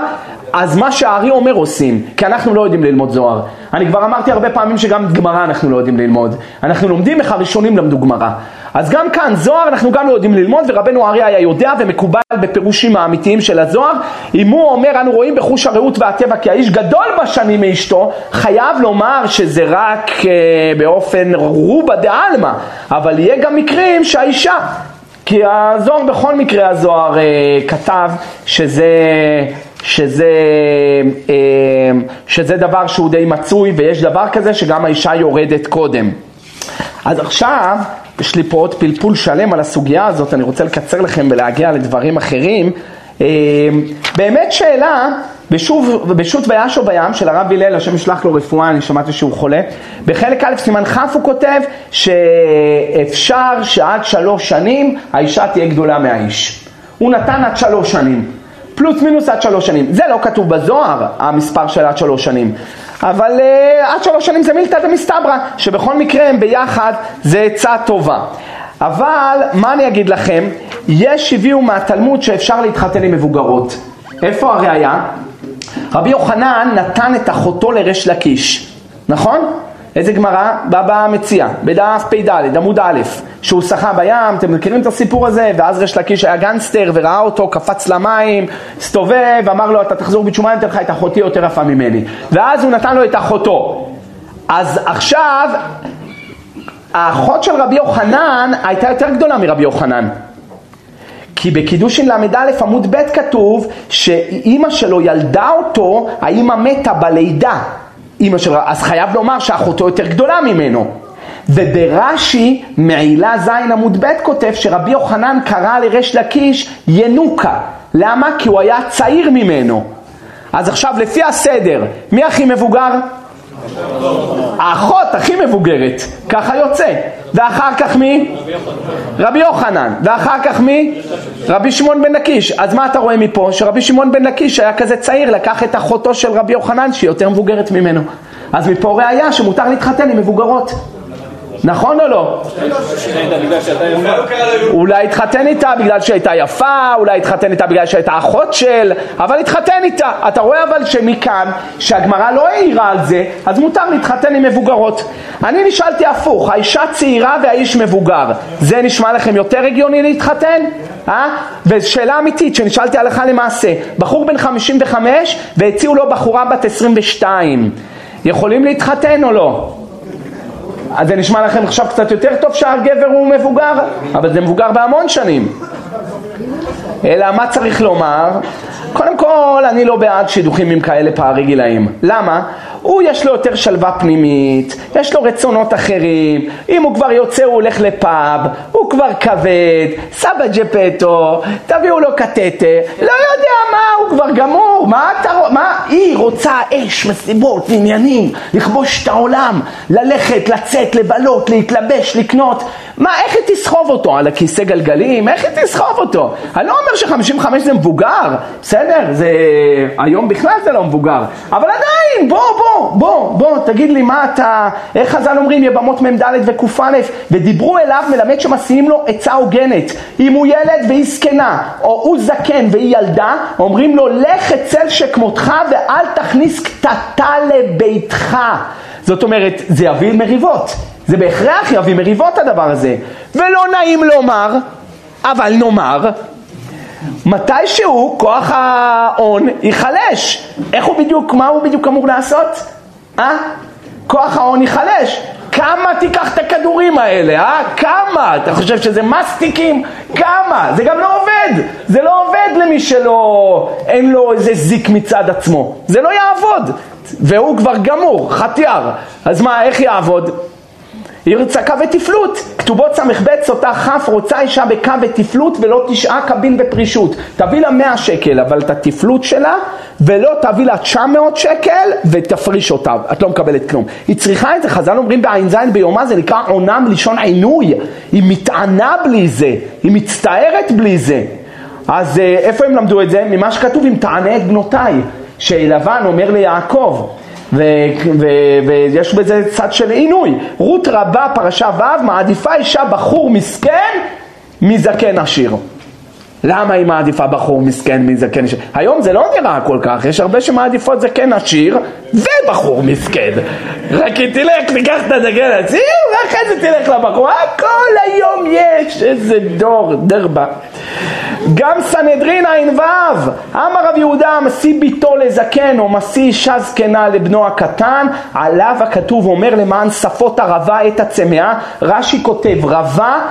אז מה שהארי אומר עושים, כי אנחנו לא יודעים ללמוד זוהר. אני כבר אמרתי הרבה פעמים שגם גמרא אנחנו לא יודעים ללמוד. אנחנו לומדים איך הראשונים למדו גמרא. אז גם כאן, זוהר אנחנו גם לא יודעים ללמוד, ורבנו הארי היה יודע ומקובל בפירושים האמיתיים של הזוהר. אם הוא אומר, אנו רואים בחוש הרעות והטבע כי האיש גדול בשנים מאשתו, חייב לומר שזה רק אה, באופן רובה דעלמא, אבל יהיה גם מקרים שהאישה כי הזוהר בכל מקרה הזוהר אה, כתב שזה שזה, אה, שזה דבר שהוא די מצוי ויש דבר כזה שגם האישה יורדת קודם. אז עכשיו יש לי פה עוד פלפול שלם על הסוגיה הזאת, אני רוצה לקצר לכם ולהגיע לדברים אחרים. אה, באמת שאלה, בשו"ת וישו בים של הרב הלל, השם ישלח לו רפואה, אני שמעתי שהוא חולה, בחלק א' סימן כ' הוא כותב שאפשר שעד שלוש שנים האישה תהיה גדולה מהאיש. הוא נתן עד שלוש שנים. פלוס מינוס עד שלוש שנים. זה לא כתוב בזוהר, המספר של עד שלוש שנים. אבל uh, עד שלוש שנים זה מילתא דמסתברא, שבכל מקרה הם ביחד זה עצה טובה. אבל מה אני אגיד לכם, יש הביאו מהתלמוד שאפשר להתחתן עם מבוגרות. איפה הראייה? רבי יוחנן נתן את אחותו לריש לקיש, נכון? איזה גמרא? בבא מציע, בדף פ"ד, עמוד א', שהוא שחה בים, אתם מכירים את הסיפור הזה? ואז ריש לקיש היה גנגסטר וראה אותו, קפץ למים, הסתובב, אמר לו אתה תחזור בתשומה, אני אתן לך את אחותי יותר יפה ממני. ואז הוא נתן לו את אחותו. אז עכשיו, האחות של רבי יוחנן הייתה יותר גדולה מרבי יוחנן. כי בקידושין ל"א עמוד ב' כתוב שאימא שלו ילדה אותו, האימא מתה בלידה. אימא שלו, אז חייב לומר שאחותו יותר גדולה ממנו. וברש"י, מעילה ז' עמוד ב' כותב שרבי יוחנן קרא לריש לקיש ינוקה. למה? כי הוא היה צעיר ממנו. אז עכשיו לפי הסדר, מי הכי מבוגר? האחות הכי מבוגרת, ככה יוצא. ואחר כך מי? רבי יוחנן. ואחר כך מי? רבי שמעון בן לקיש. אז מה אתה רואה מפה? שרבי שמעון בן לקיש היה כזה צעיר, לקח את אחותו של רבי יוחנן שהיא יותר מבוגרת ממנו. אז מפה ראיה שמותר להתחתן עם מבוגרות. נכון או לא? אולי התחתן איתה בגלל שהייתה יפה, אולי התחתן איתה בגלל שהייתה אחות של, אבל התחתן איתה. אתה רואה אבל שמכאן, שהגמרא לא העירה על זה, אז מותר להתחתן עם מבוגרות. אני נשאלתי הפוך, האישה צעירה והאיש מבוגר, זה נשמע לכם יותר הגיוני להתחתן? אה? ושאלה אמיתית שנשאלתי הלכה למעשה, בחור בן 55 והציעו לו בחורה בת 22, יכולים להתחתן או לא? אז זה נשמע לכם עכשיו קצת יותר טוב שהגבר הוא מבוגר, אבל זה מבוגר בהמון שנים. אלא מה צריך לומר? קודם כל, אני לא בעד שידוכים עם כאלה פערי גילאים. למה? הוא יש לו יותר שלווה פנימית, יש לו רצונות אחרים, אם הוא כבר יוצא הוא הולך לפאב, הוא כבר כבד, סבא ג'פטו, תביאו לו קטטה, לא יודע מה, הוא כבר גמור, מה אתה, מה, היא רוצה אש, מסיבות, עניינים, לכבוש את העולם, ללכת, לצאת, לבלות, להתלבש, לקנות, מה, איך היא תסחוב אותו? על הכיסא גלגלים? איך היא תסחוב אותו? אני לא אומר ש-55 זה מבוגר, בסדר? זה... היום בכלל זה לא מבוגר. אבל עדיין, בוא, בוא, בוא, בוא, תגיד לי מה אתה... איך חז"ל אומרים יבמות מ"ד וק"א? ודיברו אליו מלמד שמסיעים לו עצה הוגנת. אם הוא ילד והיא זקנה, או הוא זקן והיא ילדה, אומרים לו לך אצל שכמותך ואל תכניס קטטה לביתך. זאת אומרת, זה יביא מריבות. זה בהכרח יביא מריבות הדבר הזה. ולא נעים לומר, אבל נאמר, מתישהו כוח ההון ייחלש. איך הוא בדיוק, מה הוא בדיוק אמור לעשות? אה? כוח ההון ייחלש. כמה תיקח את הכדורים האלה, אה? כמה? אתה חושב שזה מסטיקים? כמה? זה גם לא עובד. זה לא עובד למי שלא, אין לו איזה זיק מצד עצמו. זה לא יעבוד. והוא כבר גמור, חטיאר. אז מה, איך יעבוד? ירצה ותפלות. כתובות ס"ב סוטה כ' רוצה אישה בקו ותפלות ולא תשעה קבין בפרישות. תביא לה 100 שקל אבל את התפלות שלה ולא תביא לה 900 שקל ותפריש אותה. את לא מקבלת כלום. היא צריכה את זה, חז"ל אומרים בע"ז ביומה זה נקרא עונה מלשון עינוי. היא מתענה בלי זה, היא מצטערת בלי זה. אז אה, איפה הם למדו את זה? ממה שכתוב אם תענה את בנותיי. שלבן אומר ליעקב ויש בזה צד של עינוי. רות רבה, פרשה ו', מעדיפה אישה בחור מסכן מזקן עשיר. למה היא מעדיפה בחור מסכן מזקן עשיר? היום זה לא נראה כל כך, יש הרבה שמעדיפות זקן עשיר ובחור מסכן. רק היא תלך, תיקח את הזקן עשיר ואחרי זה תלך לבחור. כל היום יש איזה דור, דרבה. גם סנהדרין ע"ו, אמר רב יהודה, משיא ביתו לזקן או משיא אישה זקנה לבנו הקטן, עליו הכתוב אומר למען שפות הרבה את הצמאה, רש"י כותב רבה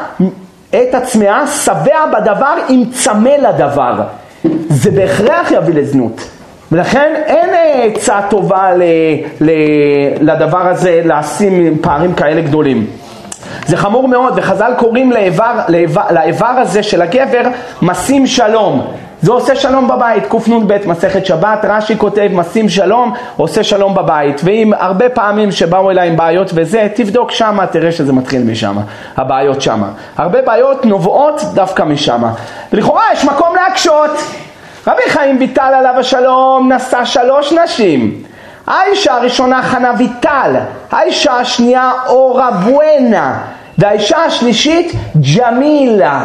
את הצמאה, שבע בדבר עם צמא לדבר. זה בהכרח יביא לזנות. ולכן אין עצה טובה ל, ל, לדבר הזה לשים פערים כאלה גדולים. זה חמור מאוד, וחז"ל קוראים לאיבר, לאיבר, לאיבר הזה של הגבר משים שלום. זה עושה שלום בבית, קנ"ב, מסכת שבת, רש"י כותב משים שלום, עושה שלום בבית. ואם הרבה פעמים שבאו אליי עם בעיות וזה, תבדוק שמה, תראה שזה מתחיל משם, הבעיות שמה. הרבה בעיות נובעות דווקא משם. לכאורה יש מקום להקשות. רבי חיים ויטל עליו השלום נשא שלוש נשים. האישה הראשונה חנה ויטל, האישה השנייה אורה בואנה, והאישה השלישית ג'מילה.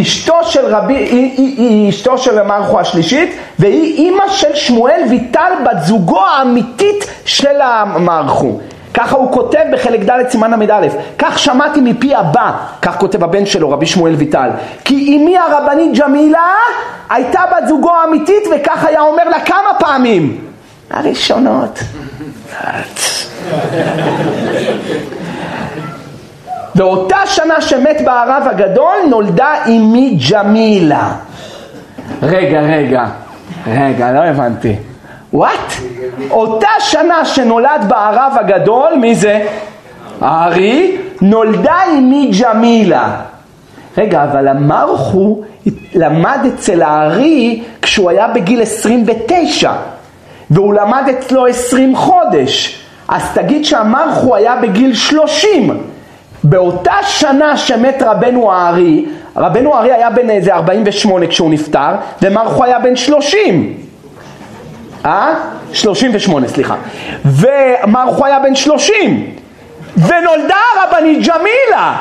אשתו של רבי, היא, היא, היא אשתו של מרחו השלישית, והיא אימא של שמואל ויטל, בת זוגו האמיתית של המרחו. ככה הוא כותב בחלק ד' סימן ל"א, כך שמעתי מפי הבא, כך כותב הבן שלו רבי שמואל ויטל, כי אמי הרבנית ג'מילה הייתה בת זוגו האמיתית וכך היה אומר לה כמה פעמים, הראשונות. באותה שנה שמת בערב הגדול נולדה אמי ג'מילה. רגע, רגע, רגע, לא הבנתי. וואט? אותה שנה שנולד בערב הגדול, מי זה? הארי, נולדה אמי ג'מילה. רגע, אבל המרחו למד אצל הארי כשהוא היה בגיל 29. והוא למד אצלו עשרים חודש, אז תגיד שהמרחו היה בגיל שלושים. באותה שנה שמת רבנו הארי, רבנו הארי היה בן איזה 48 כשהוא נפטר, ומרחו היה בן 30. אה? 38, סליחה. ומרחו היה בן 30. ונולדה הרבנית ג'מילה.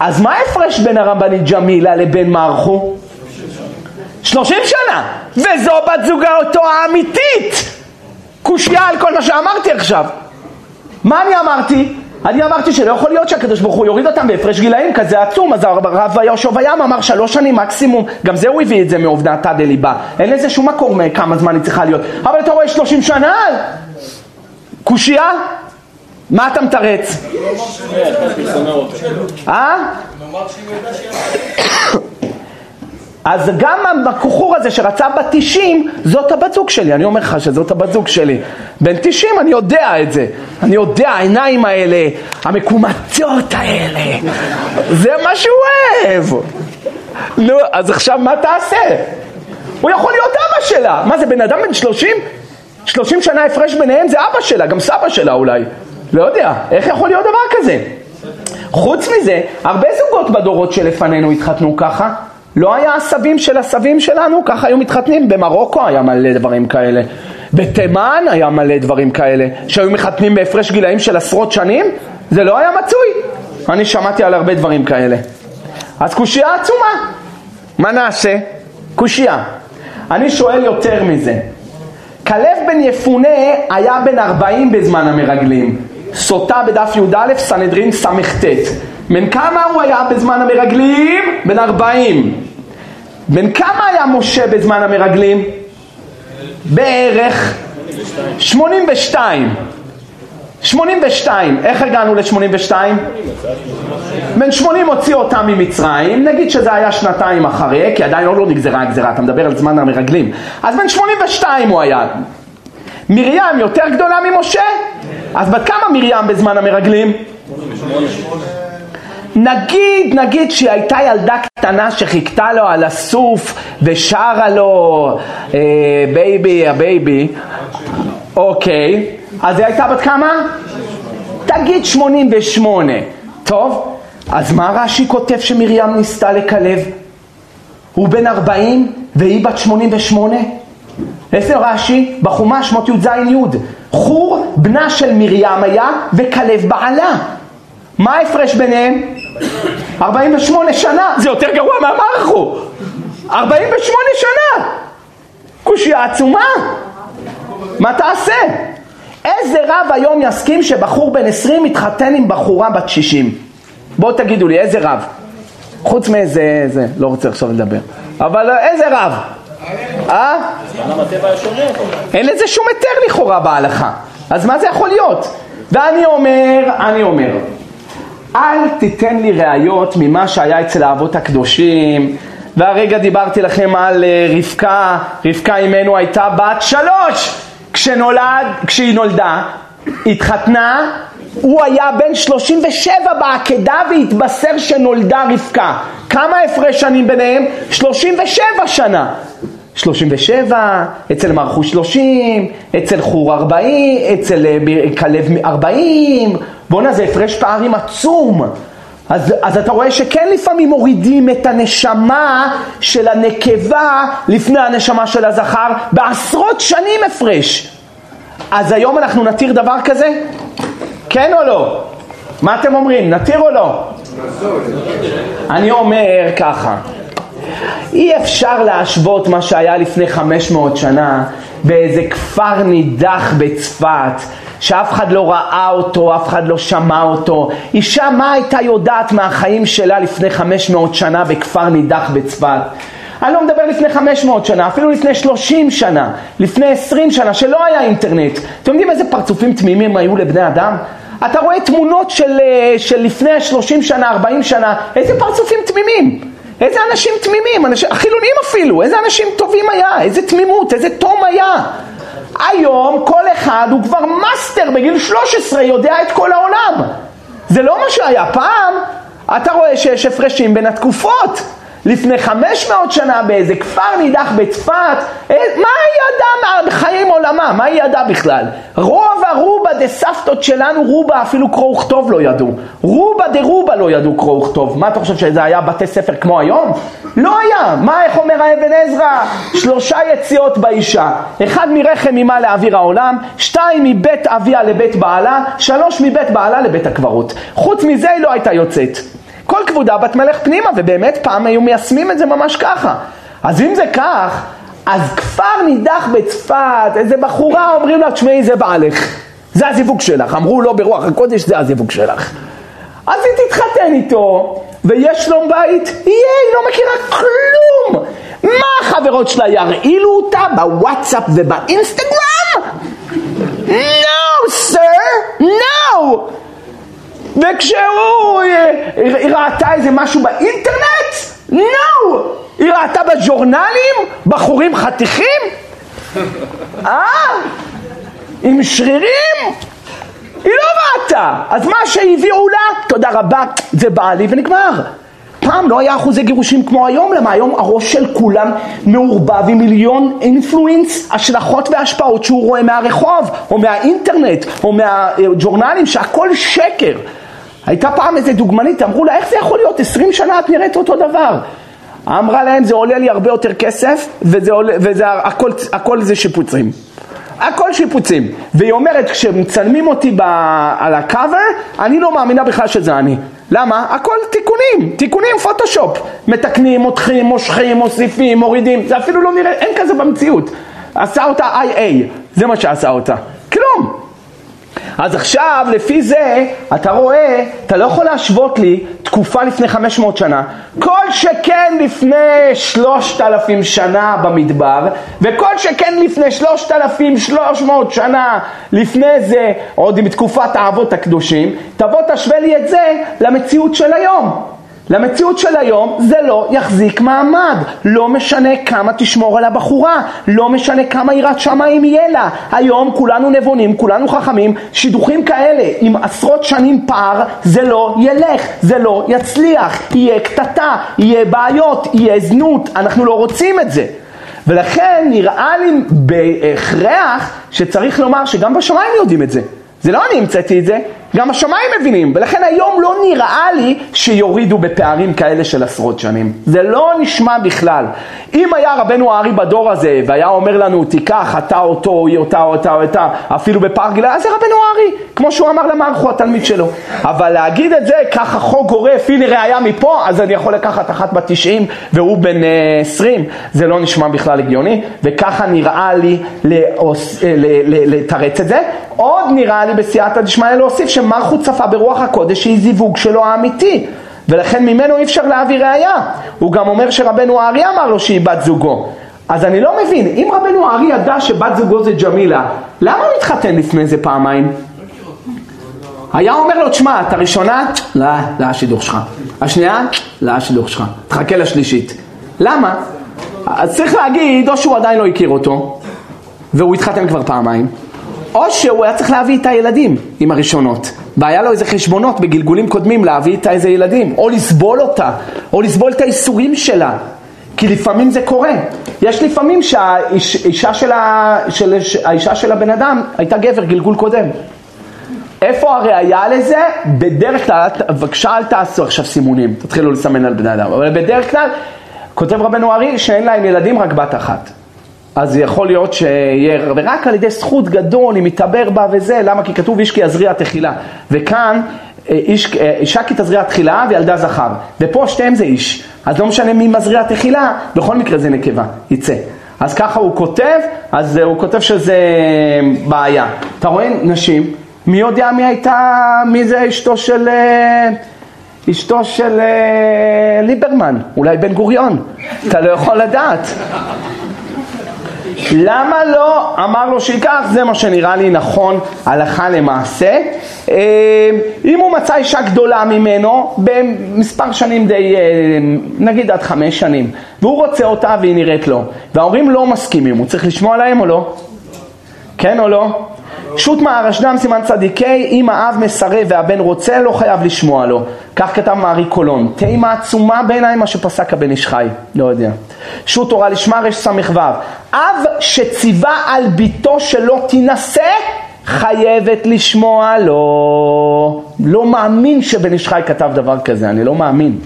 אז מה ההפרש בין הרבנית ג'מילה לבין מרחו? שלושים שנה, וזו בת זוגתו האמיתית. קושייה על כל מה שאמרתי עכשיו. מה אני אמרתי? אני אמרתי שלא יכול להיות שהקדוש ברוך הוא יוריד אותם בהפרש גילאים כזה עצום, אז הרב יהושע בים אמר שלוש שנים מקסימום, גם זה הוא הביא את זה מעובדתא דליבה, אין לזה שום מקור כמה זמן היא צריכה להיות, אבל אתה רואה שלושים שנה? קושייה? מה אתה מתרץ? אה? אז גם הבחור הזה שרצה בת 90, זאת הבת זוג שלי, אני אומר לך שזאת הבת זוג שלי. בן 90 אני יודע את זה, אני יודע, העיניים האלה, המקומטות האלה, זה מה שהוא אוהב. נו, אז עכשיו מה תעשה? הוא יכול להיות אבא שלה. מה זה, בן אדם בן 30? 30 שנה הפרש ביניהם זה אבא שלה, גם סבא שלה אולי. לא יודע, איך יכול להיות דבר כזה? חוץ מזה, הרבה זוגות בדורות שלפנינו התחתנו ככה. לא היה הסבים של הסבים שלנו, ככה היו מתחתנים. במרוקו היה מלא דברים כאלה. בתימן היה מלא דברים כאלה. שהיו מחתנים בהפרש גילאים של עשרות שנים, זה לא היה מצוי. אני שמעתי על הרבה דברים כאלה. אז קושייה עצומה. מה נעשה? קושייה. אני שואל יותר מזה. כלב בן יפונה היה בן 40 בזמן המרגלים. סוטה בדף י"א, סנהדרין ס"ט. בן כמה הוא היה בזמן המרגלים? בן 40. בן כמה היה משה בזמן המרגלים? בערך 82. 82, איך הגענו ל-82? בן 80 הוציא אותם ממצרים, נגיד שזה היה שנתיים אחרי, כי עדיין עוד לא נגזרה הגזרה, אתה מדבר על זמן המרגלים. אז בן 82 הוא היה. מרים יותר גדולה ממשה? אז בת כמה מרים בזמן המרגלים? נגיד, נגיד שהיא הייתה ילדה קטנה שחיכתה לו על הסוף ושרה לו baby, ה baby, אוקיי, אז היא הייתה בת כמה? תגיד 88. טוב, אז מה רש"י כותב שמרים ניסתה לקלב? הוא בן 40 והיא בת 88? איזה רש"י? בחומש שמות י"ז י' חור בנה של מרים היה וכלב בעלה. מה ההפרש ביניהם? 48 שנה, זה יותר גרוע מהמערכו. 48 שנה! קושייה עצומה. מה תעשה? איזה רב היום יסכים שבחור בן 20 מתחתן עם בחורה בת 60? בואו תגידו לי, איזה רב? חוץ מאיזה, זה, לא רוצה עכשיו לדבר. אבל איזה רב? אה? אין לזה שום היתר לכאורה בהלכה. אז מה זה יכול להיות? ואני אומר, אני אומר, אל תיתן לי ראיות ממה שהיה אצל האבות הקדושים. והרגע דיברתי לכם על אה, רבקה, רבקה אימנו הייתה בת שלוש כשנולד, כשהיא נולדה, התחתנה, הוא היה בן 37 בעקדה והתבשר שנולדה רבקה. כמה הפרש שנים ביניהם? 37 שנה. 37, אצל מרחו 30, אצל חור 40, אצל אה, כלב 40, בואנה זה הפרש פערים עצום. אז, אז אתה רואה שכן לפעמים מורידים את הנשמה של הנקבה לפני הנשמה של הזכר בעשרות שנים הפרש. אז היום אנחנו נתיר דבר כזה? כן או לא? מה אתם אומרים, נתיר או לא? אני אומר ככה, אי אפשר להשוות מה שהיה לפני 500 שנה באיזה כפר נידח בצפת שאף אחד לא ראה אותו, אף אחד לא שמע אותו. אישה, מה הייתה יודעת מהחיים שלה לפני 500 שנה בכפר נידח בצפת? אני לא מדבר לפני 500 שנה, אפילו לפני 30 שנה, לפני 20 שנה, שלא היה אינטרנט. אתם יודעים איזה פרצופים תמימים היו לבני אדם? אתה רואה תמונות של, אה, של לפני 30 שנה, 40 שנה, איזה פרצופים תמימים. איזה אנשים תמימים, אנשים, חילונים אפילו, איזה אנשים טובים היה, איזה תמימות, איזה תום היה. היום כל אחד הוא כבר מאסטר בגיל 13, יודע את כל העולם. זה לא מה שהיה פעם. אתה רואה שיש הפרשים בין התקופות. לפני 500 שנה באיזה כפר נידח בצפת, אה, מה היא ידעה מחיים עולמה? מה היא ידעה בכלל? רוב הרובה דה סבתות שלנו, רובה אפילו קרוא וכתוב לא ידעו. רובה דה רובה לא ידעו קרוא וכתוב. מה אתה חושב שזה היה בתי ספר כמו היום? לא היה. מה, איך אומר האבן עזרא? שלושה יציאות באישה. אחד מרחם אמה לאוויר העולם, שתיים מבית אביה לבית בעלה, שלוש מבית בעלה לבית הקברות. חוץ מזה היא לא הייתה יוצאת. כל כבודה בת מלך פנימה, ובאמת פעם היו מיישמים את זה ממש ככה. אז אם זה כך, אז כפר נידח בצפת, איזה בחורה אומרים לה, תשמעי זה בעלך, זה הזיווג שלך, אמרו לו ברוח הקודש זה הזיווג שלך. אז היא תתחתן איתו, ויש שלום בית, יהיה, היא לא מכירה כלום. מה החברות שלה ירעילו אותה בוואטסאפ ובאינסטגרם? No, sir, no! וכשהוא, היא ראתה איזה משהו באינטרנט? No! היא ראתה בג'ורנלים בחורים חתיכים? אה? עם שרירים? היא לא ראתה. אז מה שהביאו לה, תודה רבה, זה בעלי ונגמר. פעם לא היה אחוזי גירושים כמו היום, למה היום הראש של כולם מעורבב עם מיליון אינפלואינס, השלכות והשפעות שהוא רואה מהרחוב, או מהאינטרנט, או מהג'ורנלים, שהכל שקר. הייתה פעם איזה דוגמנית, אמרו לה, איך זה יכול להיות? 20 שנה את נראית אותו דבר. אמרה להם, זה עולה לי הרבה יותר כסף, וזה, עולה, וזה הכל, הכל זה שיפוצים. הכל שיפוצים. והיא אומרת, כשמצלמים אותי ב, על הקאבר, אני לא מאמינה בכלל שזה אני. למה? הכל תיקונים, תיקונים פוטושופ. מתקנים, מותחים, מושכים, מוסיפים, מורידים, זה אפילו לא נראה, אין כזה במציאות. עשה אותה IA, זה מה שעשה אותה. אז עכשיו, לפי זה, אתה רואה, אתה לא יכול להשוות לי תקופה לפני 500 שנה, כל שכן לפני 3,000 שנה במדבר, וכל שכן לפני 3,300 שנה לפני זה, עוד עם תקופת האבות הקדושים, תבוא תשווה לי את זה למציאות של היום. למציאות של היום זה לא יחזיק מעמד, לא משנה כמה תשמור על הבחורה, לא משנה כמה יראת שמיים יהיה לה. היום כולנו נבונים, כולנו חכמים, שידוכים כאלה עם עשרות שנים פער, זה לא ילך, זה לא יצליח, יהיה קטטה, יהיה בעיות, יהיה זנות, אנחנו לא רוצים את זה. ולכן נראה לי בהכרח שצריך לומר שגם בשמיים יודעים את זה. זה לא אני המצאתי את זה, גם השמיים מבינים, ולכן היום לא נראה לי שיורידו בפערים כאלה של עשרות שנים. זה לא נשמע בכלל. אם היה רבנו הארי בדור הזה, והיה אומר לנו, תיקח אתה אותו, היא אותה, אותה, אותה, אפילו בפארק גלעד, אז זה רבנו הארי, כמו שהוא אמר למערכו, התלמיד שלו. אבל להגיד את זה, ככה חוק גורף, הנה ראיה מפה, אז אני יכול לקחת אחת בת 90 והוא בן 20, אה, זה לא נשמע בכלל הגיוני, וככה נראה לי לתרץ את זה. עוד נראה לי בסייעתא דשמיא להוסיף שמלכות צפה ברוח הקודש שהיא זיווג שלו האמיתי ולכן ממנו אי אפשר להביא ראייה. הוא גם אומר שרבנו הארי אמר לו שהיא בת זוגו. אז אני לא מבין, אם רבנו הארי ידע שבת זוגו זה ג'מילה, למה הוא התחתן לפני זה פעמיים? היה אומר לו, תשמע, את הראשונה, לא, לא השידוך שלך. השנייה, לא השידוך שלך. תחכה לשלישית. למה? אז צריך להגיד, או שהוא עדיין לא הכיר אותו, והוא התחתן כבר פעמיים, או שהוא היה צריך להביא את הילדים עם הראשונות, והיה לו איזה חשבונות בגלגולים קודמים להביא איתה איזה ילדים, או לסבול אותה, או לסבול את האיסורים שלה, כי לפעמים זה קורה. יש לפעמים שהאישה של, ה... של... האישה של הבן אדם הייתה גבר, גלגול קודם. איפה הראייה לזה? בדרך כלל, בבקשה אל תעשו עכשיו סימונים, תתחילו לסמן על בני אדם, אבל בדרך כלל, כותב רבנו ארי שאין להם ילדים רק בת אחת. אז יכול להיות שיהיה, ורק על ידי זכות גדול, אם יתעבר בה וזה, למה? כי כתוב איש כי יזריע תחילה, וכאן אה, איש, אה, אישה כי תזריע תחילה וילדה זכר, ופה שתיהם זה איש, אז לא משנה מי מזריע תחילה, בכל מקרה זה נקבה, יצא. אז ככה הוא כותב, אז הוא כותב שזה בעיה. אתה רואה נשים, מי יודע מי הייתה, מי זה אשתו של... אה, אשתו של ליברמן, אולי בן גוריון, אתה לא יכול לדעת. למה לא אמר לו שייקח? זה מה שנראה לי נכון הלכה למעשה. אה, אם הוא מצא אישה גדולה ממנו במספר שנים די, אה, נגיד עד חמש שנים, והוא רוצה אותה והיא נראית לו, וההורים לא מסכימים, הוא צריך לשמוע להם או לא? כן או לא? שו"ת מהרשד"ם סימן צדיקי, אם האב מסרב והבן רוצה, לא חייב לשמוע לו. כך כתב מארי קולון. תימה עצומה בעיניי מה שפסק הבן איש חי. לא יודע. שו"ת תורה לשמה רס"ו. אב שציווה על ביתו שלא תינשא, חייבת לשמוע לו. לא מאמין שבן איש חי כתב דבר כזה, אני לא מאמין.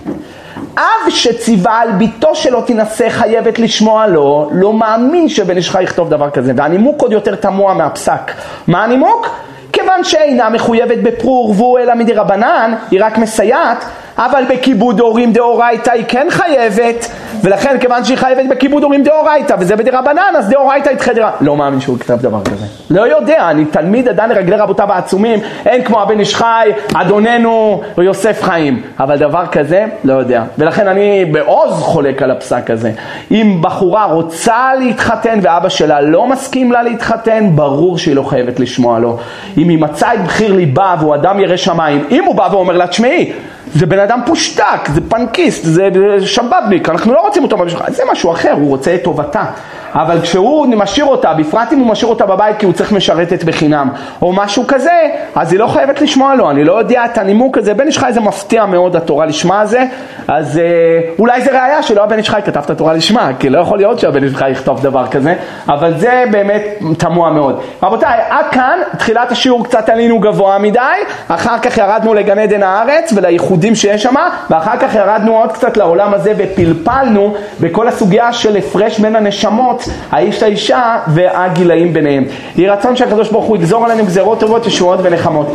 אב שציווה על ביתו שלא תינשא חייבת לשמוע לו, לא מאמין שבן איש חי יכתוב דבר כזה. והנימוק עוד יותר תמוה מהפסק. מה הנימוק? כיוון שאינה מחויבת בפרור והוא אלא מדי רבנן, היא רק מסייעת, אבל בכיבוד הורים דאורייתא היא כן חייבת, ולכן כיוון שהיא חייבת בכיבוד הורים דאורייתא, וזה בדי רבנן, אז דאורייתא יתחדרה. לא מאמין שהוא כתב דבר כזה. לא יודע, אני תלמיד עדיין לרגלי רבותיו העצומים, אין כמו הבן איש חי, אדוננו יוסף חיים. אבל דבר כזה, לא יודע. ולכן אני בעוז חולק על הפסק הזה. אם בחורה רוצה להתחתן ואבא שלה לא מסכים לה להתחתן, ברור שהיא לא חייבת לשמוע לו. אם היא מצאה את בחיר ליבה והוא אדם ירא שמיים, אם הוא בא ואומר לה, תשמעי, זה בן אדם פושטק, זה פנקיסט, זה שבבניק, אנחנו לא רוצים אותו במשפחה, זה משהו אחר, הוא רוצה את טובתה. אבל כשהוא משאיר אותה, בפרט אם הוא משאיר אותה בבית כי הוא צריך משרתת בחינם, או משהו כזה, אז היא לא חייבת לשמוע לו, אני לא יודע את הנימוק הזה, בן איש חי זה מפתיע מאוד התורה לשמה הזה, אז אה, אולי זה ראייה שלא הבן איש חי כתב את התורה לשמה, כי לא יכול להיות שהבן איש חי יכתוב דבר כזה, אבל זה באמת תמוה מאוד. רבותיי, עד כאן, תחילת השיעור קצת עלינו גבוה מדי, אחר כך ירדנו לגן עדן הארץ ולייחודים שיש שם, ואחר כך ירדנו עוד קצת לעולם הזה ופלפלנו בכל הסוגיה של הפרש בין הנשמות, האיש לאישה והגילאים ביניהם. יהי רצון שהקדוש ברוך הוא יגזור עלינו גזרות טובות, ישועות ונחמות.